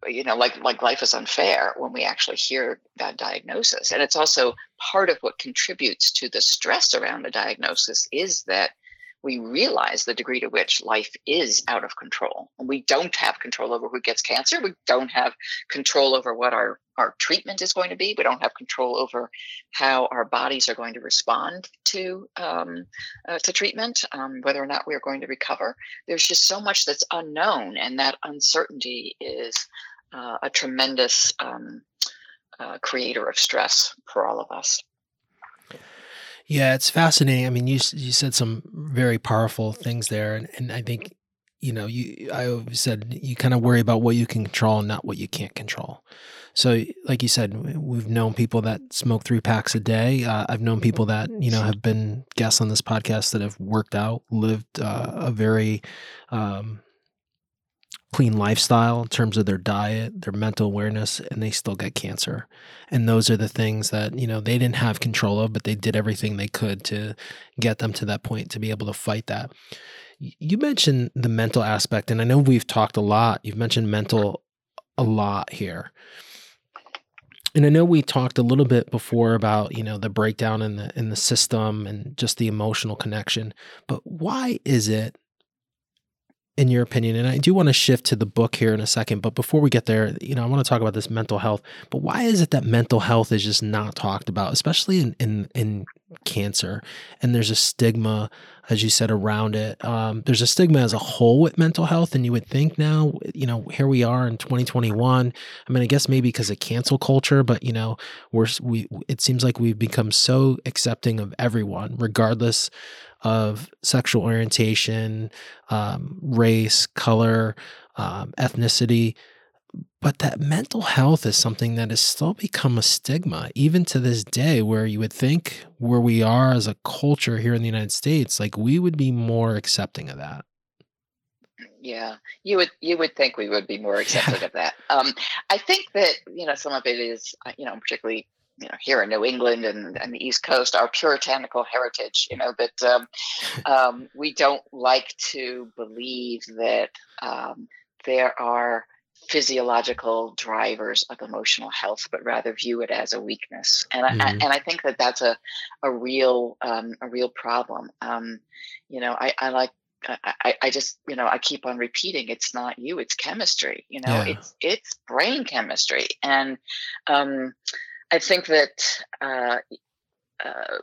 you know, like like life is unfair when we actually hear that diagnosis. And it's also part of what contributes to the stress around the diagnosis is that we realize the degree to which life is out of control. And we don't have control over who gets cancer. We don't have control over what our, our treatment is going to be. We don't have control over how our bodies are going to respond to um, uh, to treatment, um, whether or not we are going to recover. There's just so much that's unknown, and that uncertainty is uh, a tremendous um, uh, creator of stress for all of us. Yeah, it's fascinating. I mean, you you said some very powerful things there, and, and I think you know you I said you kind of worry about what you can control and not what you can't control. So, like you said, we've known people that smoke three packs a day. Uh, I've known people that you know have been guests on this podcast that have worked out, lived uh, a very um, clean lifestyle in terms of their diet, their mental awareness, and they still get cancer. And those are the things that, you know, they didn't have control of, but they did everything they could to get them to that point to be able to fight that. You mentioned the mental aspect, and I know we've talked a lot. You've mentioned mental a lot here. And I know we talked a little bit before about, you know, the breakdown in the in the system and just the emotional connection. But why is it in your opinion and i do want to shift to the book here in a second but before we get there you know i want to talk about this mental health but why is it that mental health is just not talked about especially in in, in cancer and there's a stigma as you said around it um, there's a stigma as a whole with mental health and you would think now you know here we are in 2021 i mean i guess maybe because of cancel culture but you know we're we it seems like we've become so accepting of everyone regardless of sexual orientation, um, race, color, um, ethnicity. But that mental health is something that has still become a stigma, even to this day, where you would think where we are as a culture here in the United States, like we would be more accepting of that. Yeah, you would you would think we would be more accepting yeah. of that. Um, I think that you know some of it is uh, you know particularly you know here in New England and, and the East Coast, our puritanical heritage. You know that um, um, we don't like to believe that um, there are physiological drivers of emotional health, but rather view it as a weakness. And mm-hmm. I, and I think that that's a a real um, a real problem. Um, you know, I, I like I, I just you know I keep on repeating it's not you it's chemistry you know yeah. it's it's brain chemistry and um, I think that uh, uh,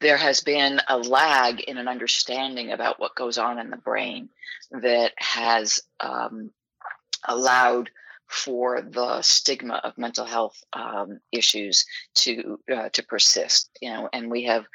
there has been a lag in an understanding about what goes on in the brain that has um, allowed for the stigma of mental health um, issues to uh, to persist. You know, and we have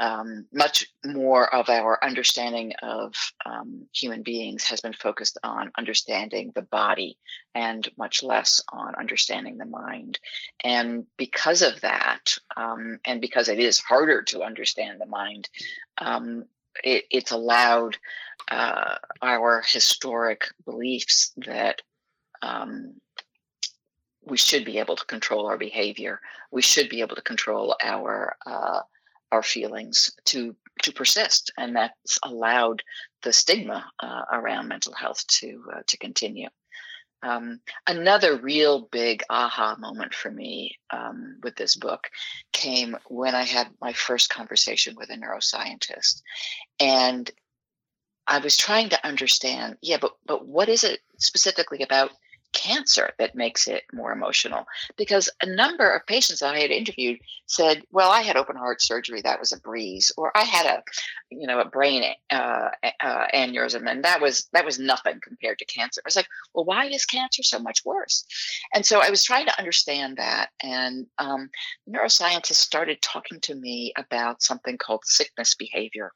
um, much more of our understanding of um, human beings has been focused on understanding the body and much less on understanding the mind. And because of that, um, and because it is harder to understand the mind, um, it, it's allowed uh, our historic beliefs that um, we should be able to control our behavior. We should be able to control our uh, our feelings to to persist, and that's allowed the stigma uh, around mental health to uh, to continue. Um, another real big aha moment for me um, with this book came when I had my first conversation with a neuroscientist, and I was trying to understand, yeah, but but what is it specifically about cancer that makes it more emotional because a number of patients that I had interviewed said, "Well, I had open heart surgery; that was a breeze," or "I had a, you know, a brain uh, uh, aneurysm, and that was that was nothing compared to cancer." I was like, "Well, why is cancer so much worse?" And so I was trying to understand that, and um, neuroscientists started talking to me about something called sickness behavior.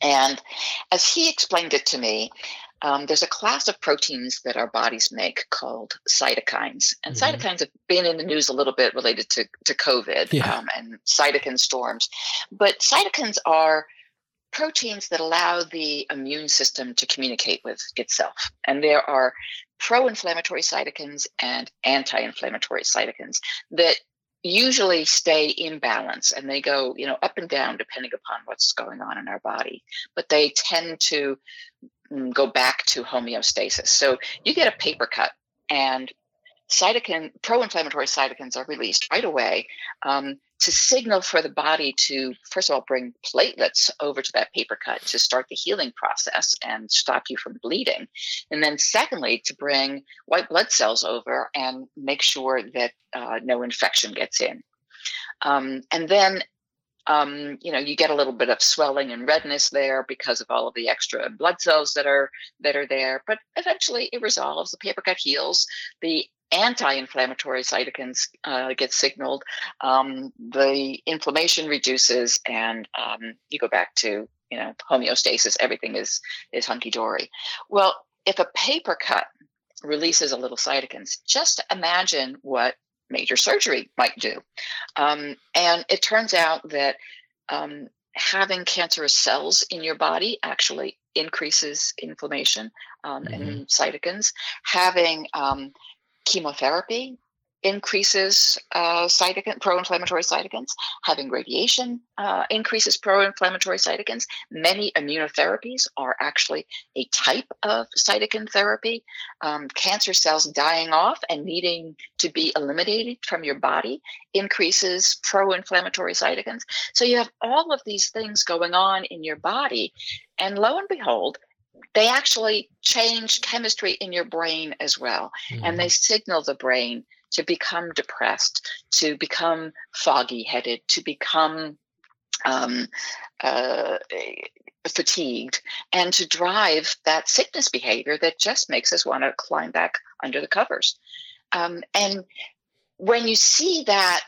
And as he explained it to me, um, there's a class of proteins that our bodies make called cytokines. And mm-hmm. cytokines have been in the news a little bit related to, to COVID yeah. um, and cytokine storms. But cytokines are proteins that allow the immune system to communicate with itself. And there are pro inflammatory cytokines and anti inflammatory cytokines that usually stay in balance and they go you know up and down depending upon what's going on in our body but they tend to mm, go back to homeostasis. So you get a paper cut and cytokine pro-inflammatory cytokines are released right away um, to signal for the body to first of all bring platelets over to that paper cut to start the healing process and stop you from bleeding. And then secondly to bring white blood cells over and make sure that uh, no infection gets in. Um, and then um, you know you get a little bit of swelling and redness there because of all of the extra blood cells that are that are there. But eventually it resolves the paper cut heals the anti-inflammatory cytokines uh, get signaled, um, the inflammation reduces, and um, you go back to you know homeostasis. Everything is is hunky dory. Well, if a paper cut releases a little cytokines, just imagine what major surgery might do. Um, and it turns out that um, having cancerous cells in your body actually increases inflammation um, mm-hmm. and cytokines. Having um, chemotherapy increases uh, cytokine, pro-inflammatory cytokines. Having radiation uh, increases pro-inflammatory cytokines. Many immunotherapies are actually a type of cytokine therapy. Um, cancer cells dying off and needing to be eliminated from your body increases pro-inflammatory cytokines. So you have all of these things going on in your body, and lo and behold, they actually change chemistry in your brain as well. Mm-hmm. And they signal the brain to become depressed, to become foggy headed, to become um, uh, fatigued, and to drive that sickness behavior that just makes us want to climb back under the covers. Um, and when you see that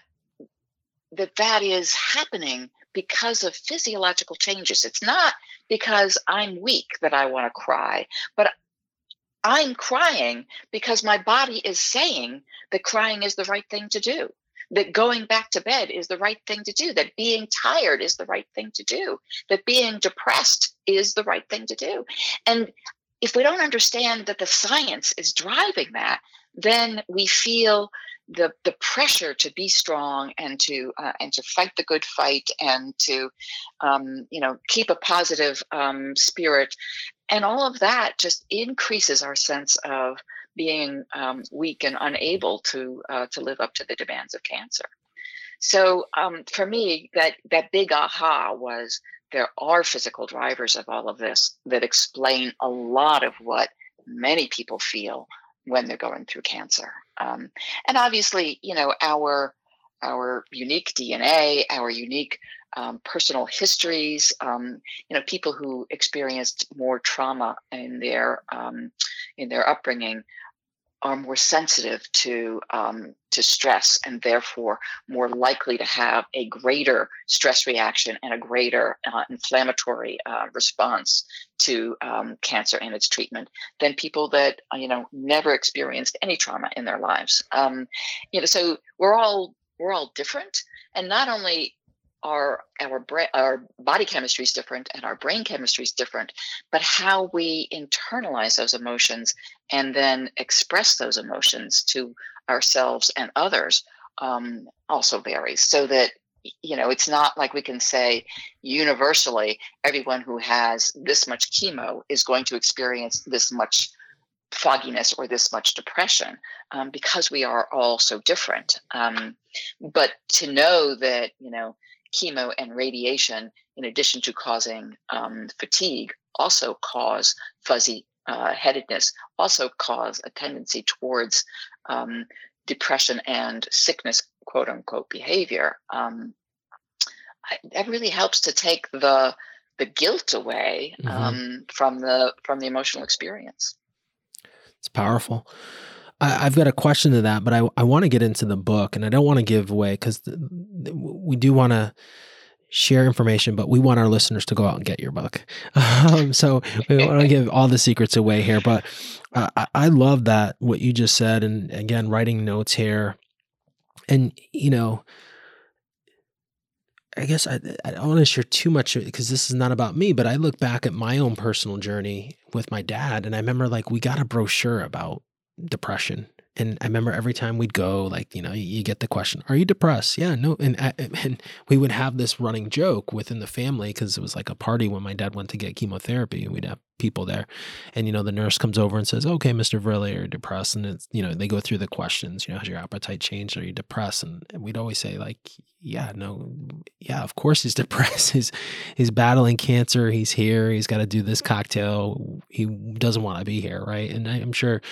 that that is happening because of physiological changes. It's not because I'm weak that I want to cry, but I'm crying because my body is saying that crying is the right thing to do, that going back to bed is the right thing to do, that being tired is the right thing to do, that being depressed is the right thing to do. And if we don't understand that the science is driving that, then we feel the the pressure to be strong and to uh, and to fight the good fight and to um, you know keep a positive um, spirit and all of that just increases our sense of being um, weak and unable to uh, to live up to the demands of cancer. So um, for me, that that big aha was there are physical drivers of all of this that explain a lot of what many people feel when they're going through cancer. Um, and obviously, you know, our our unique DNA, our unique um, personal histories, um, you know, people who experienced more trauma in their um, in their upbringing are more sensitive to um, to stress and therefore more likely to have a greater stress reaction and a greater uh, inflammatory uh, response to um, cancer and its treatment than people that uh, you know never experienced any trauma in their lives. Um, you know, so we're all we're all different, and not only our our brain our body chemistry is different and our brain chemistry is different but how we internalize those emotions and then express those emotions to ourselves and others um, also varies. So that you know it's not like we can say universally everyone who has this much chemo is going to experience this much fogginess or this much depression um, because we are all so different. Um, but to know that you know chemo and radiation in addition to causing um, fatigue, also cause fuzzy uh, headedness, also cause a tendency towards um, depression and sickness, quote unquote, behavior. Um, I, that really helps to take the the guilt away mm-hmm. Um, from the from the emotional experience. It's powerful. I, have got a question to that, but I, I want to get into the book and I don't want to give away because we do want to share information, but we want our listeners to go out and get your book. Um, so we want to give all the secrets away here. But I, I love that what you just said, and again, writing notes here, and you know, I guess I, I don't want to share too much because this is not about me, but I look back at my own personal journey with my dad, and I remember like we got a brochure about depression and I remember every time we'd go, like, you know, you get the question, "Are you depressed?" Yeah, no, uh, and and we would have this running joke within the family because it was like a party when my dad went to get chemotherapy. We'd have people there, and you know, the nurse comes over and says, "Okay, Mister Verley, are you depressed?" And it's you know, they go through the questions. You know, has your appetite changed? Are you depressed? And we'd always say like, "Yeah, no, yeah, of course he's depressed. he's he's battling cancer. He's here. He's got to do this cocktail. He doesn't want to be here, right?" And I, I'm sure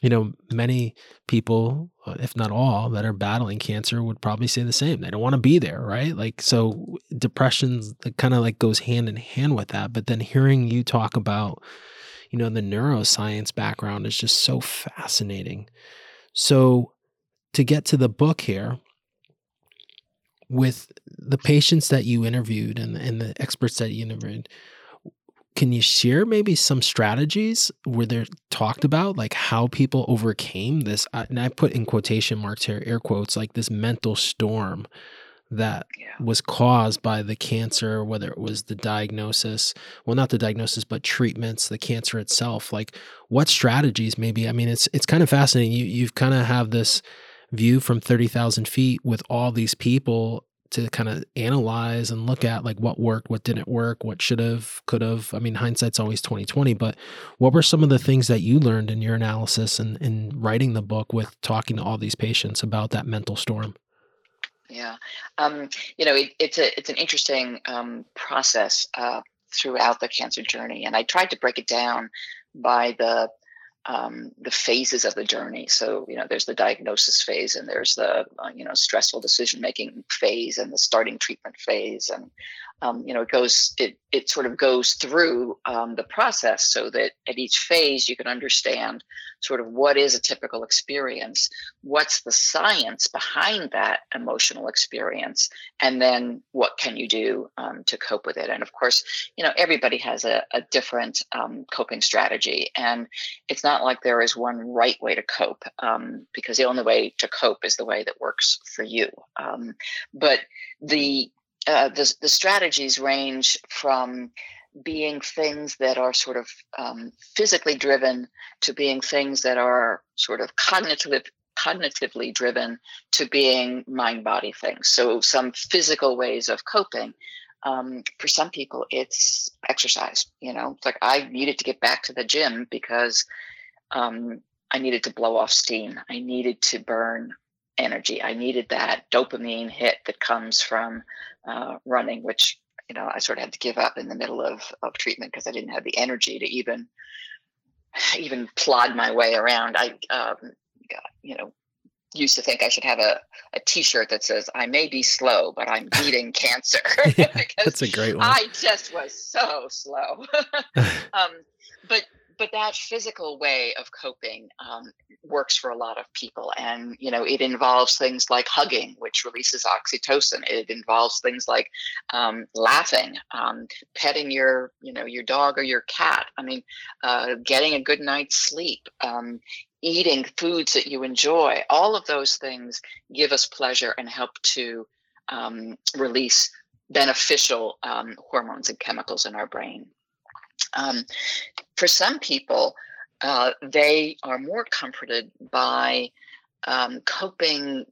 you know, many people, uh, if not all, that are battling cancer would probably say the same. They don't want to be there, right? Like, so depression kind of like goes hand in hand with that. But then hearing you talk about, you know, the neuroscience background is just so fascinating. So, to get to the book here, with the patients that you interviewed and, and the experts that you interviewed, can you share maybe some strategies where they're talked about like how people overcame this uh, and i put in quotation marks here air quotes like this mental storm that yeah. was caused by the cancer whether it was the diagnosis well not the diagnosis but treatments the cancer itself like what strategies maybe i mean it's it's kind of fascinating you you've kind of have this view from 30,000 feet with all these people to kind of analyze and look at like what worked, what didn't work, what should have, could have. I mean, hindsight's always 2020, but what were some of the things that you learned in your analysis and in writing the book with talking to all these patients about that mental storm? Yeah, um, you know, it, it's a it's an interesting um, process uh, throughout the cancer journey, and I tried to break it down by the um, the phases of the journey. So, you know, there's the diagnosis phase, and there's the uh, you know stressful decision making phase, and the starting treatment phase, and um, you know, it goes it it sort of goes through um, the process so that at each phase you can understand sort of what is a typical experience, what's the science behind that emotional experience, and then what can you do um, to cope with it. And of course, you know, everybody has a, a different um, coping strategy, and it's not like there is one right way to cope um, because the only way to cope is the way that works for you. Um, but the uh, the, the strategies range from being things that are sort of um, physically driven to being things that are sort of cognitive cognitively driven to being mind body things. So some physical ways of coping um, for some people it's exercise you know it's like i needed to get back to the gym because um, i needed to blow off steam. I needed to burn energy. I needed that dopamine hit that comes from uh, running, which you know I sort of had to give up in the middle of of treatment because I didn't have the energy to even even plod my way around. I um, you know used to think I should have a, a t-shirt that says I may be slow, but I'm beating cancer. yeah, that's a great one. I just was so slow. um, but but that physical way of coping um, works for a lot of people and you know it involves things like hugging which releases oxytocin. It involves things like um, laughing um, petting your you know your dog or your cat. I mean uh, getting a good night's sleep um, eating foods that you enjoy. All of those things give us pleasure and help to um, release beneficial um, hormones and chemicals in our brain um, for some people, uh, they are more comforted by um, coping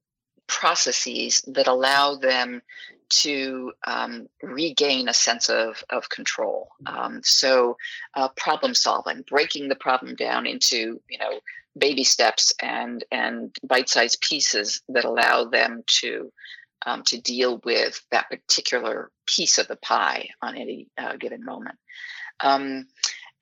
processes that allow them to um, regain a sense of, of control. Um, so, uh, problem solving, breaking the problem down into you know baby steps and and bite sized pieces that allow them to um, to deal with that particular piece of the pie on any uh, given moment. Um,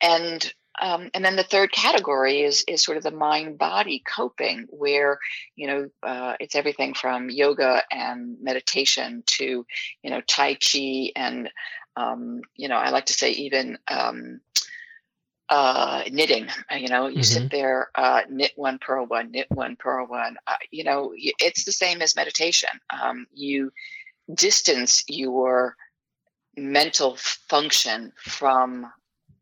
and um, and then the third category is is sort of the mind body coping, where you know uh, it's everything from yoga and meditation to you know tai chi and um, you know I like to say even um, uh, knitting. Uh, you know, you mm-hmm. sit there, uh, knit one, purl one, knit one, purl one. Uh, you know, it's the same as meditation. Um, you distance your mental function from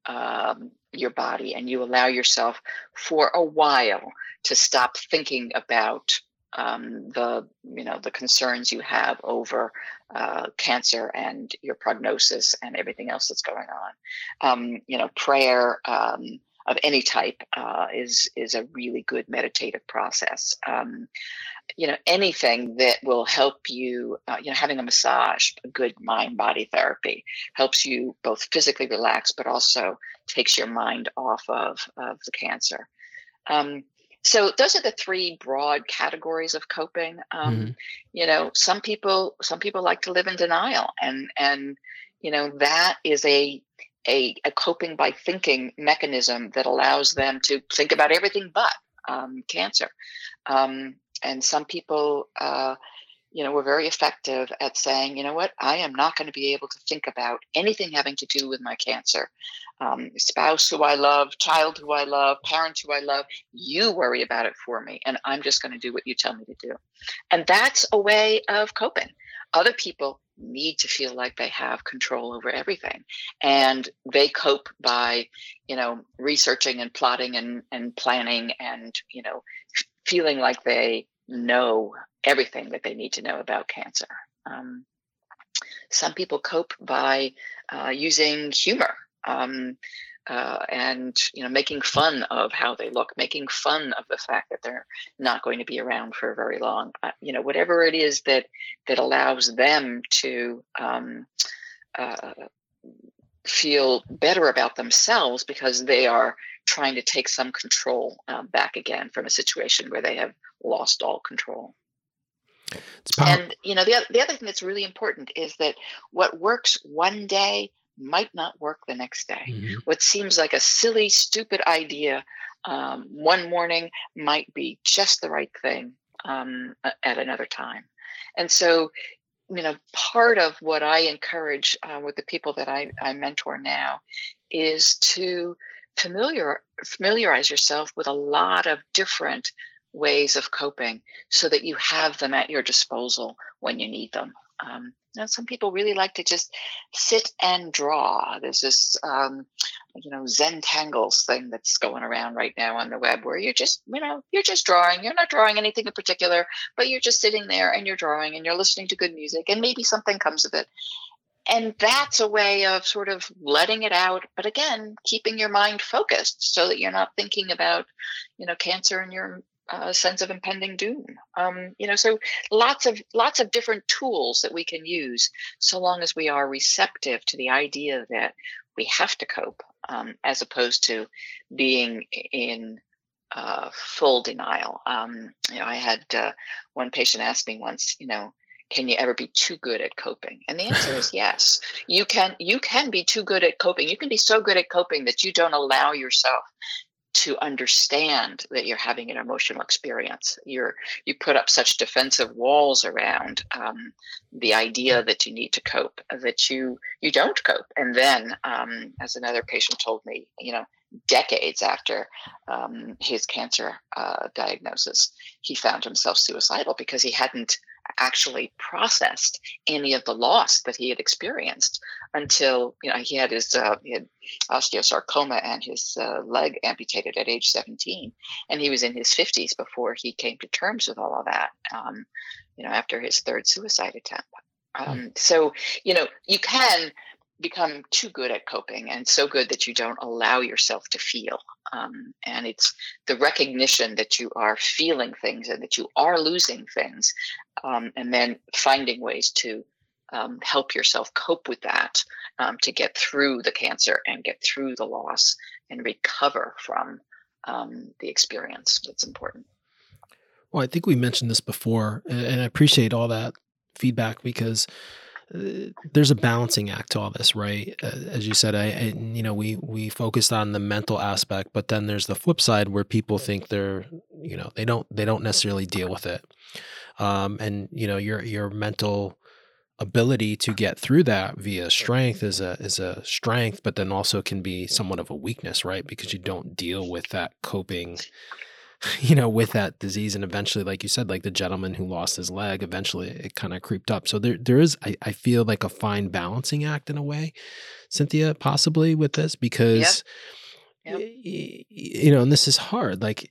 um, your body and you allow yourself for a while to stop thinking about um, the you know the concerns you have over uh, cancer and your prognosis and everything else that's going on. Um, you know, prayer um, of any type uh, is is a really good meditative process. Um, you know, anything that will help you. Uh, you know, having a massage, a good mind body therapy, helps you both physically relax, but also takes your mind off of of the cancer. Um, so those are the three broad categories of coping um, mm-hmm. you know some people some people like to live in denial and and you know that is a a, a coping by thinking mechanism that allows them to think about everything but um, cancer um, and some people uh, you know, were very effective at saying, you know what, I am not going to be able to think about anything having to do with my cancer. Um, spouse who I love, child who I love, parent who I love, you worry about it for me, and I'm just going to do what you tell me to do. And that's a way of coping. Other people need to feel like they have control over everything and they cope by you know researching and plotting and, and planning and you know feeling like they know everything that they need to know about cancer. Um, some people cope by uh, using humor um, uh, and you know making fun of how they look, making fun of the fact that they're not going to be around for very long. Uh, you know, whatever it is that that allows them to um, uh, feel better about themselves because they are trying to take some control um, back again from a situation where they have lost all control. And you know the the other thing that's really important is that what works one day might not work the next day. Mm-hmm. What seems like a silly, stupid idea um, one morning might be just the right thing um, at another time. And so, you know, part of what I encourage uh, with the people that I, I mentor now is to familiar familiarize yourself with a lot of different ways of coping so that you have them at your disposal when you need them. Um, you know, some people really like to just sit and draw. There's this, um, you know, Zentangles thing that's going around right now on the web where you're just, you know, you're just drawing. You're not drawing anything in particular, but you're just sitting there and you're drawing and you're listening to good music and maybe something comes of it. And that's a way of sort of letting it out, but again, keeping your mind focused so that you're not thinking about, you know, cancer in your uh, sense of impending doom. Um, you know, so lots of lots of different tools that we can use, so long as we are receptive to the idea that we have to cope, um, as opposed to being in uh, full denial. Um, you know, I had uh, one patient ask me once, you know, can you ever be too good at coping and the answer is yes you can you can be too good at coping you can be so good at coping that you don't allow yourself to understand that you're having an emotional experience. You're you put up such defensive walls around um, the idea that you need to cope that you you don't cope. And then, um, as another patient told me, you know, decades after um, his cancer uh, diagnosis, he found himself suicidal because he hadn't actually processed any of the loss that he had experienced until you know he had his uh, he had osteosarcoma and his uh, leg amputated at age 17 and he was in his 50s before he came to terms with all of that um, you know after his third suicide attempt hmm. um, so you know you can become too good at coping and so good that you don't allow yourself to feel. Um, and it's the recognition that you are feeling things and that you are losing things, um, and then finding ways to um, help yourself cope with that um, to get through the cancer and get through the loss and recover from um, the experience. That's important. Well, I think we mentioned this before, and I appreciate all that feedback because there's a balancing act to all this, right? Uh, as you said, I, I, you know we we focused on the mental aspect, but then there's the flip side where people think they're you know they don't they don't necessarily deal with it, um, and you know your your mental ability to get through that via strength is a is a strength, but then also can be somewhat of a weakness, right? Because you don't deal with that coping you know, with that disease. And eventually, like you said, like the gentleman who lost his leg, eventually it kind of creeped up. So there, there is, I, I feel like a fine balancing act in a way, Cynthia, possibly with this, because, you know, and this is hard. Like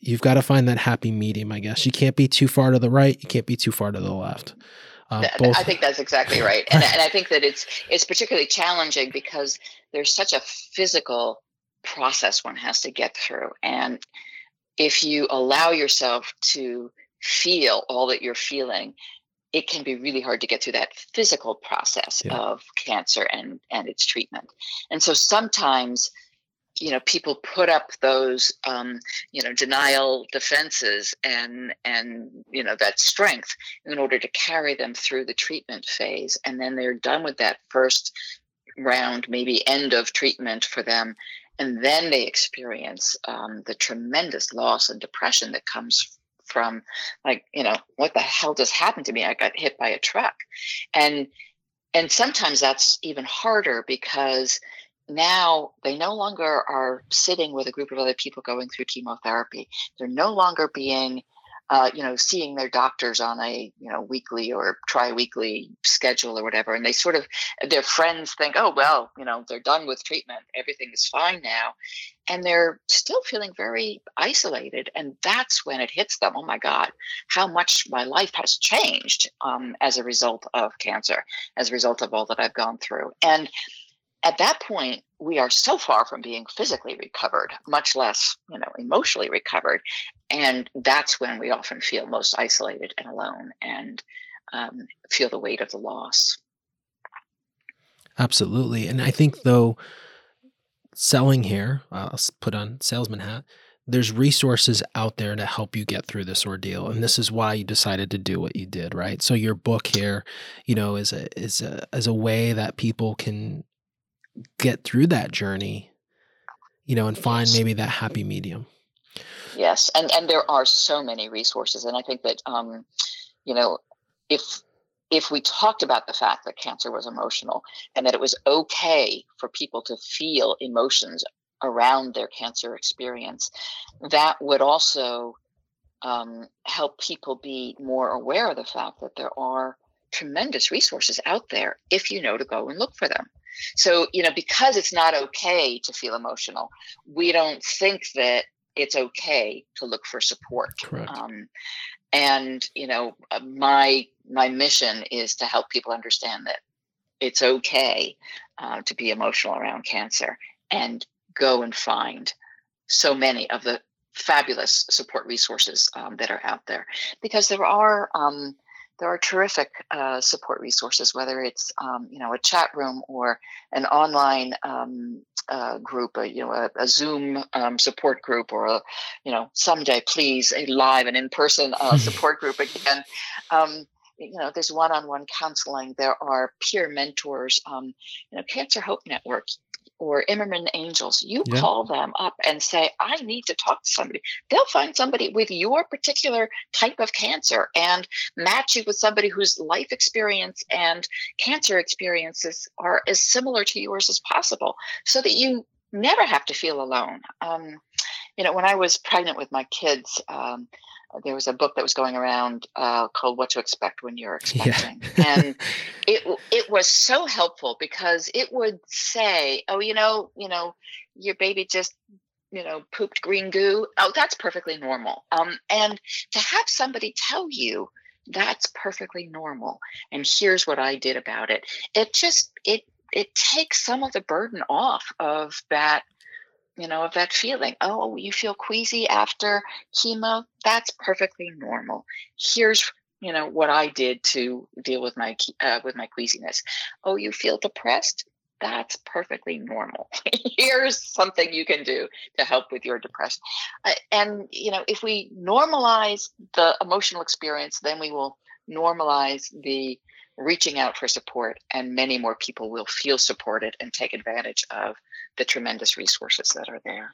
you've got to find that happy medium, I guess. You can't be too far to the right. You can't be too far to the left. Uh, I think that's exactly right, and, and I think that it's it's particularly challenging because there's such a physical process one has to get through, and if you allow yourself to feel all that you're feeling, it can be really hard to get through that physical process yeah. of cancer and and its treatment. And so sometimes, you know, people put up those um, you know denial defenses and and you know that strength in order to carry them through the treatment phase, and then they're done with that first round, maybe end of treatment for them, and then they experience um, the tremendous loss and depression that comes from like you know what the hell just happened to me? I got hit by a truck. And and sometimes that's even harder because now they no longer are sitting with a group of other people going through chemotherapy. They're no longer being uh, you know, seeing their doctors on a you know weekly or tri-weekly schedule or whatever, and they sort of their friends think, oh well, you know, they're done with treatment, everything is fine now, and they're still feeling very isolated, and that's when it hits them. Oh my God, how much my life has changed um, as a result of cancer, as a result of all that I've gone through, and at that point we are so far from being physically recovered much less you know emotionally recovered and that's when we often feel most isolated and alone and um, feel the weight of the loss. Absolutely and i think though selling here i'll put on salesman hat there's resources out there to help you get through this ordeal and this is why you decided to do what you did right? So your book here you know is a is a as a way that people can get through that journey, you know, and find maybe that happy medium. Yes, and and there are so many resources, and I think that um, you know, if if we talked about the fact that cancer was emotional and that it was okay for people to feel emotions around their cancer experience, that would also um, help people be more aware of the fact that there are tremendous resources out there if you know to go and look for them. So, you know, because it's not okay to feel emotional, we don't think that it's okay to look for support. Um, and you know, uh, my my mission is to help people understand that it's okay uh, to be emotional around cancer and go and find so many of the fabulous support resources um, that are out there because there are um, there are terrific uh, support resources, whether it's um, you know a chat room or an online um, uh, group, a, you know a, a Zoom um, support group, or a you know someday please a live and in person uh, support group again. Um, you know, there's one-on-one counseling. There are peer mentors. Um, you know, Cancer Hope Network or Imerman Angels, you yeah. call them up and say, I need to talk to somebody. They'll find somebody with your particular type of cancer and match you with somebody whose life experience and cancer experiences are as similar to yours as possible so that you never have to feel alone. Um, you know, when I was pregnant with my kids, um, there was a book that was going around uh, called "What to Expect When You're Expecting," yeah. and it it was so helpful because it would say, "Oh, you know, you know, your baby just." You know, pooped green goo. Oh, that's perfectly normal. Um, and to have somebody tell you that's perfectly normal, and here's what I did about it. It just it it takes some of the burden off of that you know, of that feeling. Oh, you feel queasy after chemo? That's perfectly normal. Here's you know what I did to deal with my uh, with my queasiness. Oh, you feel depressed? That's perfectly normal. Here's something you can do to help with your depression. Uh, and you know, if we normalize the emotional experience, then we will normalize the reaching out for support, and many more people will feel supported and take advantage of the tremendous resources that are there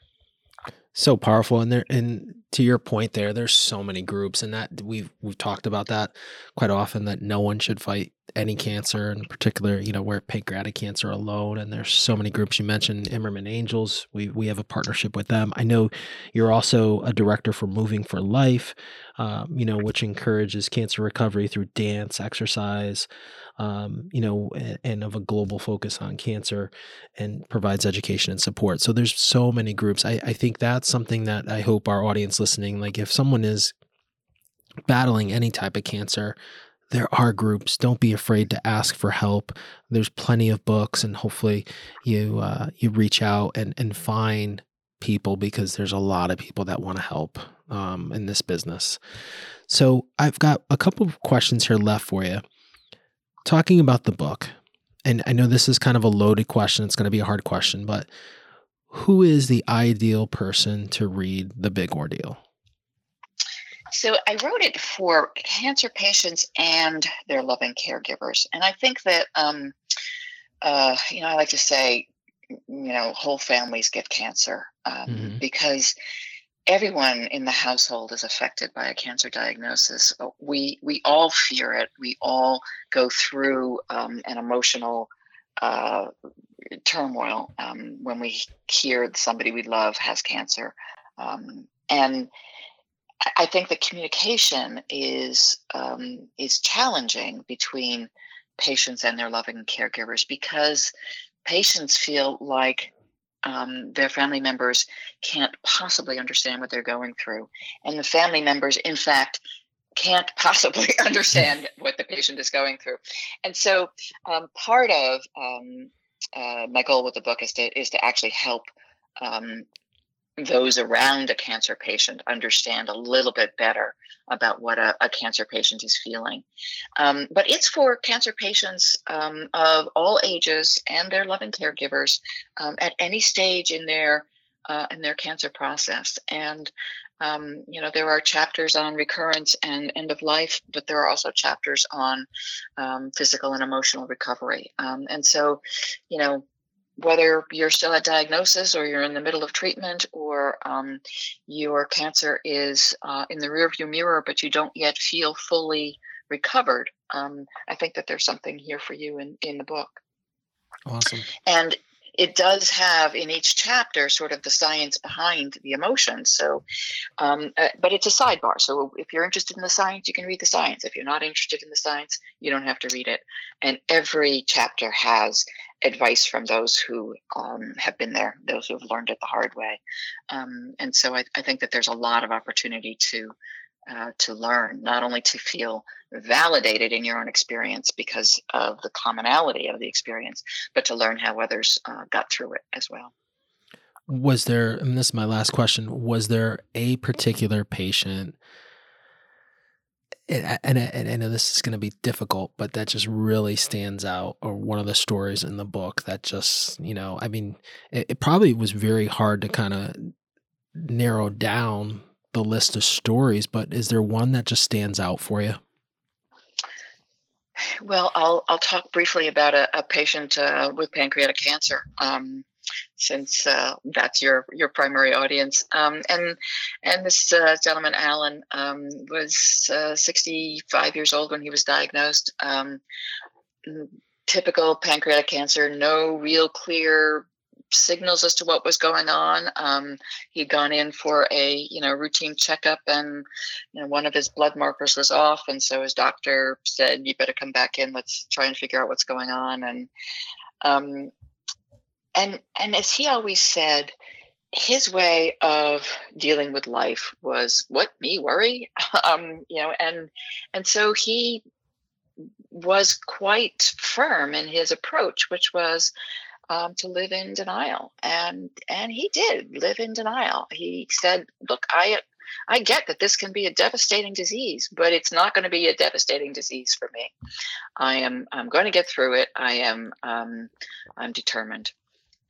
so powerful and there and to your point there there's so many groups and that we've we've talked about that quite often that no one should fight any cancer in particular you know where pancreatic cancer alone and there's so many groups you mentioned Imerman Angels we we have a partnership with them I know you're also a director for Moving for Life um, you know which encourages cancer recovery through dance exercise um, you know, and, and, of a global focus on cancer and provides education and support. So there's so many groups. I, I think that's something that I hope our audience listening, like if someone is battling any type of cancer, there are groups. Don't be afraid to ask for help. There's plenty of books, and hopefully you uh, you reach out and and find people because there's a lot of people that want to help um, in this business. So I've got a couple of questions here left for you talking about the book, and I know this is kind of a loaded question, it's going to be a hard question, but who is the ideal person to read The Big Ordeal? So I wrote it for cancer patients and their loving caregivers. And I think that, um, uh, you know, I like to say, you know, whole families get cancer um, mm-hmm. because everyone in the household is affected by a cancer diagnosis. We we all fear it. We all go through um, an emotional uh, turmoil um, when we hear somebody we love has cancer, um, and I think the communication is um, is challenging between patients and their loving caregivers because patients feel like um, their family members can't possibly understand what they're going through. And the family members, in fact, can't possibly understand what the patient is going through. And so, um, part of um, uh, my goal with the book is to, is to actually help um, those around a cancer patient understand a little bit better about what a, a cancer patient is feeling. Um, but it's for cancer patients um, of all ages and their loving caregivers um, at any stage in their uh, in their cancer process. And um, you know there are chapters on recurrence and end of life, but there are also chapters on um, physical and emotional recovery. Um, and so, you know, whether you're still at diagnosis or you're in the middle of treatment or um, your cancer is uh, in the rearview mirror, but you don't yet feel fully recovered, um, I think that there's something here for you in, in the book. Awesome. And it does have in each chapter sort of the science behind the emotions. So, um, uh, but it's a sidebar. So if you're interested in the science, you can read the science. If you're not interested in the science, you don't have to read it. And every chapter has advice from those who um, have been there, those who have learned it the hard way. Um, and so I, I, think that there's a lot of opportunity to uh, to learn, not only to feel validated in your own experience because of the commonality of the experience, but to learn how others uh, got through it as well. Was there, and this is my last question, was there a particular patient? And, and, and I know this is going to be difficult, but that just really stands out, or one of the stories in the book that just, you know, I mean, it, it probably was very hard to kind of narrow down the list of stories, but is there one that just stands out for you? Well, I'll I'll talk briefly about a, a patient uh, with pancreatic cancer, um, since uh, that's your your primary audience. Um, and and this uh, gentleman, Alan, um, was uh, 65 years old when he was diagnosed. Um, typical pancreatic cancer, no real clear signals as to what was going on. Um, he'd gone in for a you know routine checkup, and you know one of his blood markers was off, and so his doctor said, "You better come back in. Let's try and figure out what's going on." And um, and and as he always said, his way of dealing with life was what me worry, um, you know, and and so he was quite firm in his approach, which was um, to live in denial, and and he did live in denial. He said, "Look, I I get that this can be a devastating disease, but it's not going to be a devastating disease for me. I am I'm going to get through it. I am um, I'm determined."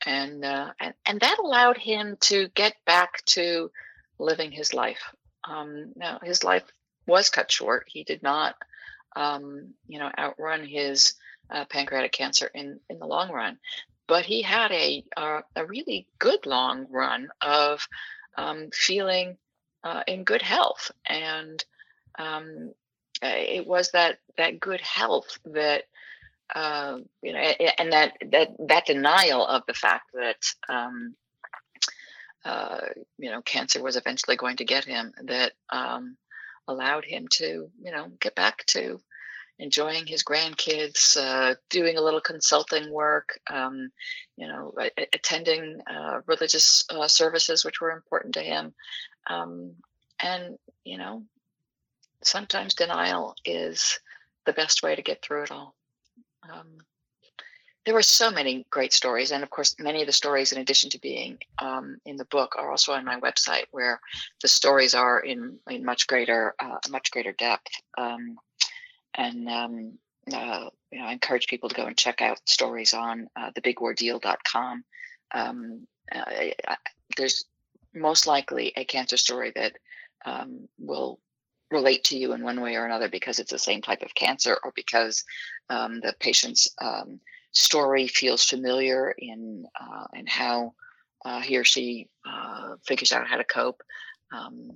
And, uh, and and that allowed him to get back to living his life. Um, now his life was cut short. He did not um, you know, outrun his uh, pancreatic cancer in in the long run. But he had a a, a really good long run of um, feeling uh, in good health, and um, it was that that good health that uh, you know, and that that that denial of the fact that um, uh, you know cancer was eventually going to get him that um, allowed him to you know get back to enjoying his grandkids, uh, doing a little consulting work, um, you know, attending uh, religious uh, services which were important to him, um, and you know, sometimes denial is the best way to get through it all. Um, there were so many great stories, and of course, many of the stories, in addition to being um, in the book, are also on my website, where the stories are in in much greater uh, much greater depth. And um, uh, you know, I encourage people to go and check out stories on uh, thebigordeal.com. Um, uh, there's most likely a cancer story that um, will relate to you in one way or another because it's the same type of cancer or because um, the patient's um, story feels familiar in uh, how uh, he or she uh, figures out how to cope um,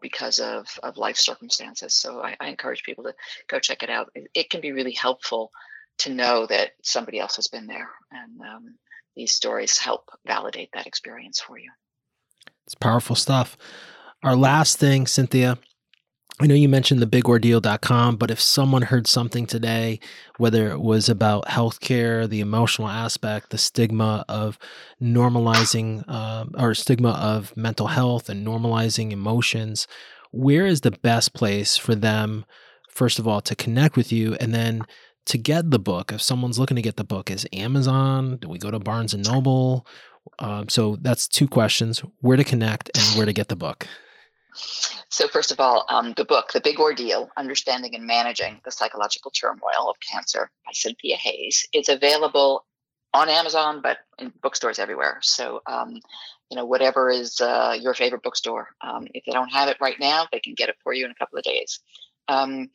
because of, of life circumstances. So I, I, encourage people to go check it out. It, it, can be really helpful to know that somebody else has been there, and um, these stories help validate that experience for you. It's powerful stuff. Our last thing, Cynthia, I know you mentioned the bigordeal.com, but if someone heard something today, whether it was about healthcare, the emotional aspect, the stigma of normalizing uh, or stigma of mental health and normalizing emotions, where is the best place for them, first of all, to connect with you and then to get the book? If someone's looking to get the book, is Amazon? Do we go to Barnes and Noble? Um, so that's two questions where to connect and where to get the book. So, first of all, um, the book, The Big Ordeal Understanding and Managing the Psychological Turmoil of Cancer by Cynthia Hayes, is available on Amazon, but in bookstores everywhere. So, um, you know, whatever is uh, your favorite bookstore. Um, if they don't have it right now, they can get it for you in a couple of days. Um,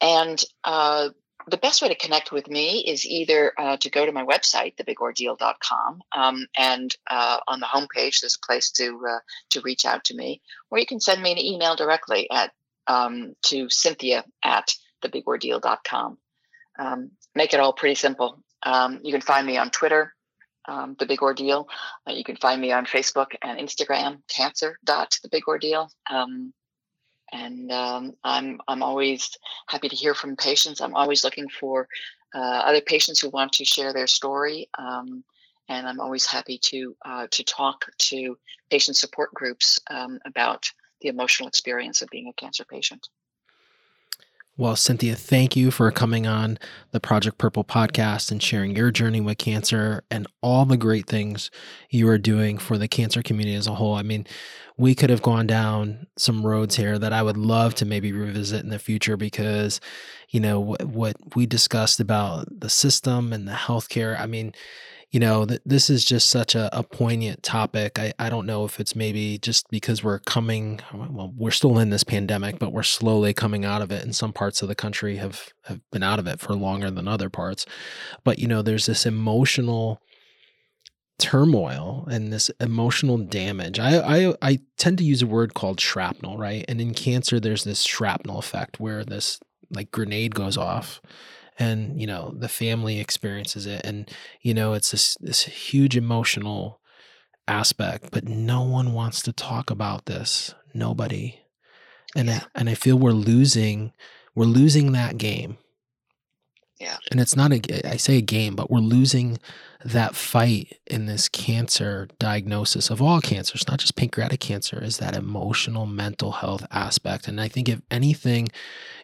and uh, the best way to connect with me is either uh, to go to my website, thebigordeal.com, um, and uh, on the homepage there's a place to uh, to reach out to me, or you can send me an email directly at um, to Cynthia at thebigordeal.com. Um, make it all pretty simple. Um, you can find me on Twitter, um, The Big Ordeal. Uh, you can find me on Facebook and Instagram, Cancer dot The Um, and um, I'm I'm always happy to hear from patients. I'm always looking for uh, other patients who want to share their story, um, and I'm always happy to uh, to talk to patient support groups um, about the emotional experience of being a cancer patient. Well, Cynthia, thank you for coming on the Project Purple podcast and sharing your journey with cancer and all the great things you are doing for the cancer community as a whole. I mean, we could have gone down some roads here that I would love to maybe revisit in the future because, you know, what, what we discussed about the system and the healthcare. I mean, you know, th- this is just such a, a poignant topic. I, I don't know if it's maybe just because we're coming, well, we're still in this pandemic, but we're slowly coming out of it. And some parts of the country have, have been out of it for longer than other parts. But, you know, there's this emotional turmoil and this emotional damage. I, I I tend to use a word called shrapnel, right? And in cancer, there's this shrapnel effect where this like grenade goes off and you know the family experiences it and you know it's this this huge emotional aspect but no one wants to talk about this. Nobody. And yeah. I, and I feel we're losing we're losing that game yeah. And it's not a, I say a game, but we're losing that fight in this cancer diagnosis of all cancers, not just pancreatic cancer, is that emotional mental health aspect. And I think if anything,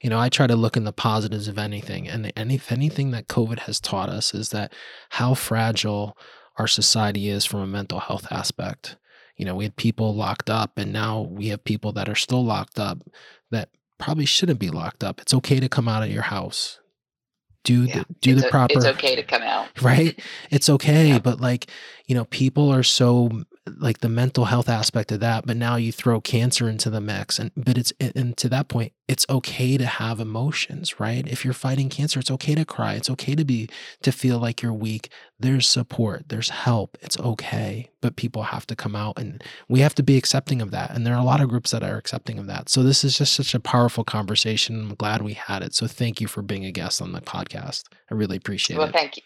you know, I try to look in the positives of anything. And if anything that COVID has taught us is that how fragile our society is from a mental health aspect. You know, we had people locked up, and now we have people that are still locked up that probably shouldn't be locked up. It's okay to come out of your house do yeah. the do it's the proper it's okay to come out right it's okay yeah. but like you know people are so like the mental health aspect of that but now you throw cancer into the mix and but it's and to that point it's okay to have emotions right? If you're fighting cancer it's okay to cry. It's okay to be to feel like you're weak. There's support. There's help. It's okay. But people have to come out and we have to be accepting of that. And there are a lot of groups that are accepting of that. So this is just such a powerful conversation. I'm glad we had it. So thank you for being a guest on the podcast. I really appreciate well, it. well thank you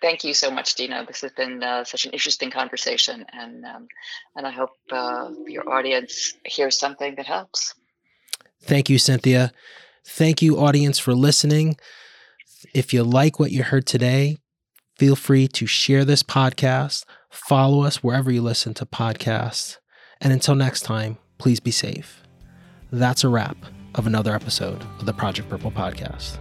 Thank you so much, Dino. This has been uh, such an interesting conversation, and um, and I hope uh, your audience hears something that helps. Thank you, Cynthia. Thank you, audience, for listening. If you like what you heard today, feel free to share this podcast, follow us wherever you listen to podcasts, and until next time, please be safe. That's a wrap of another episode of the Project Purple podcast.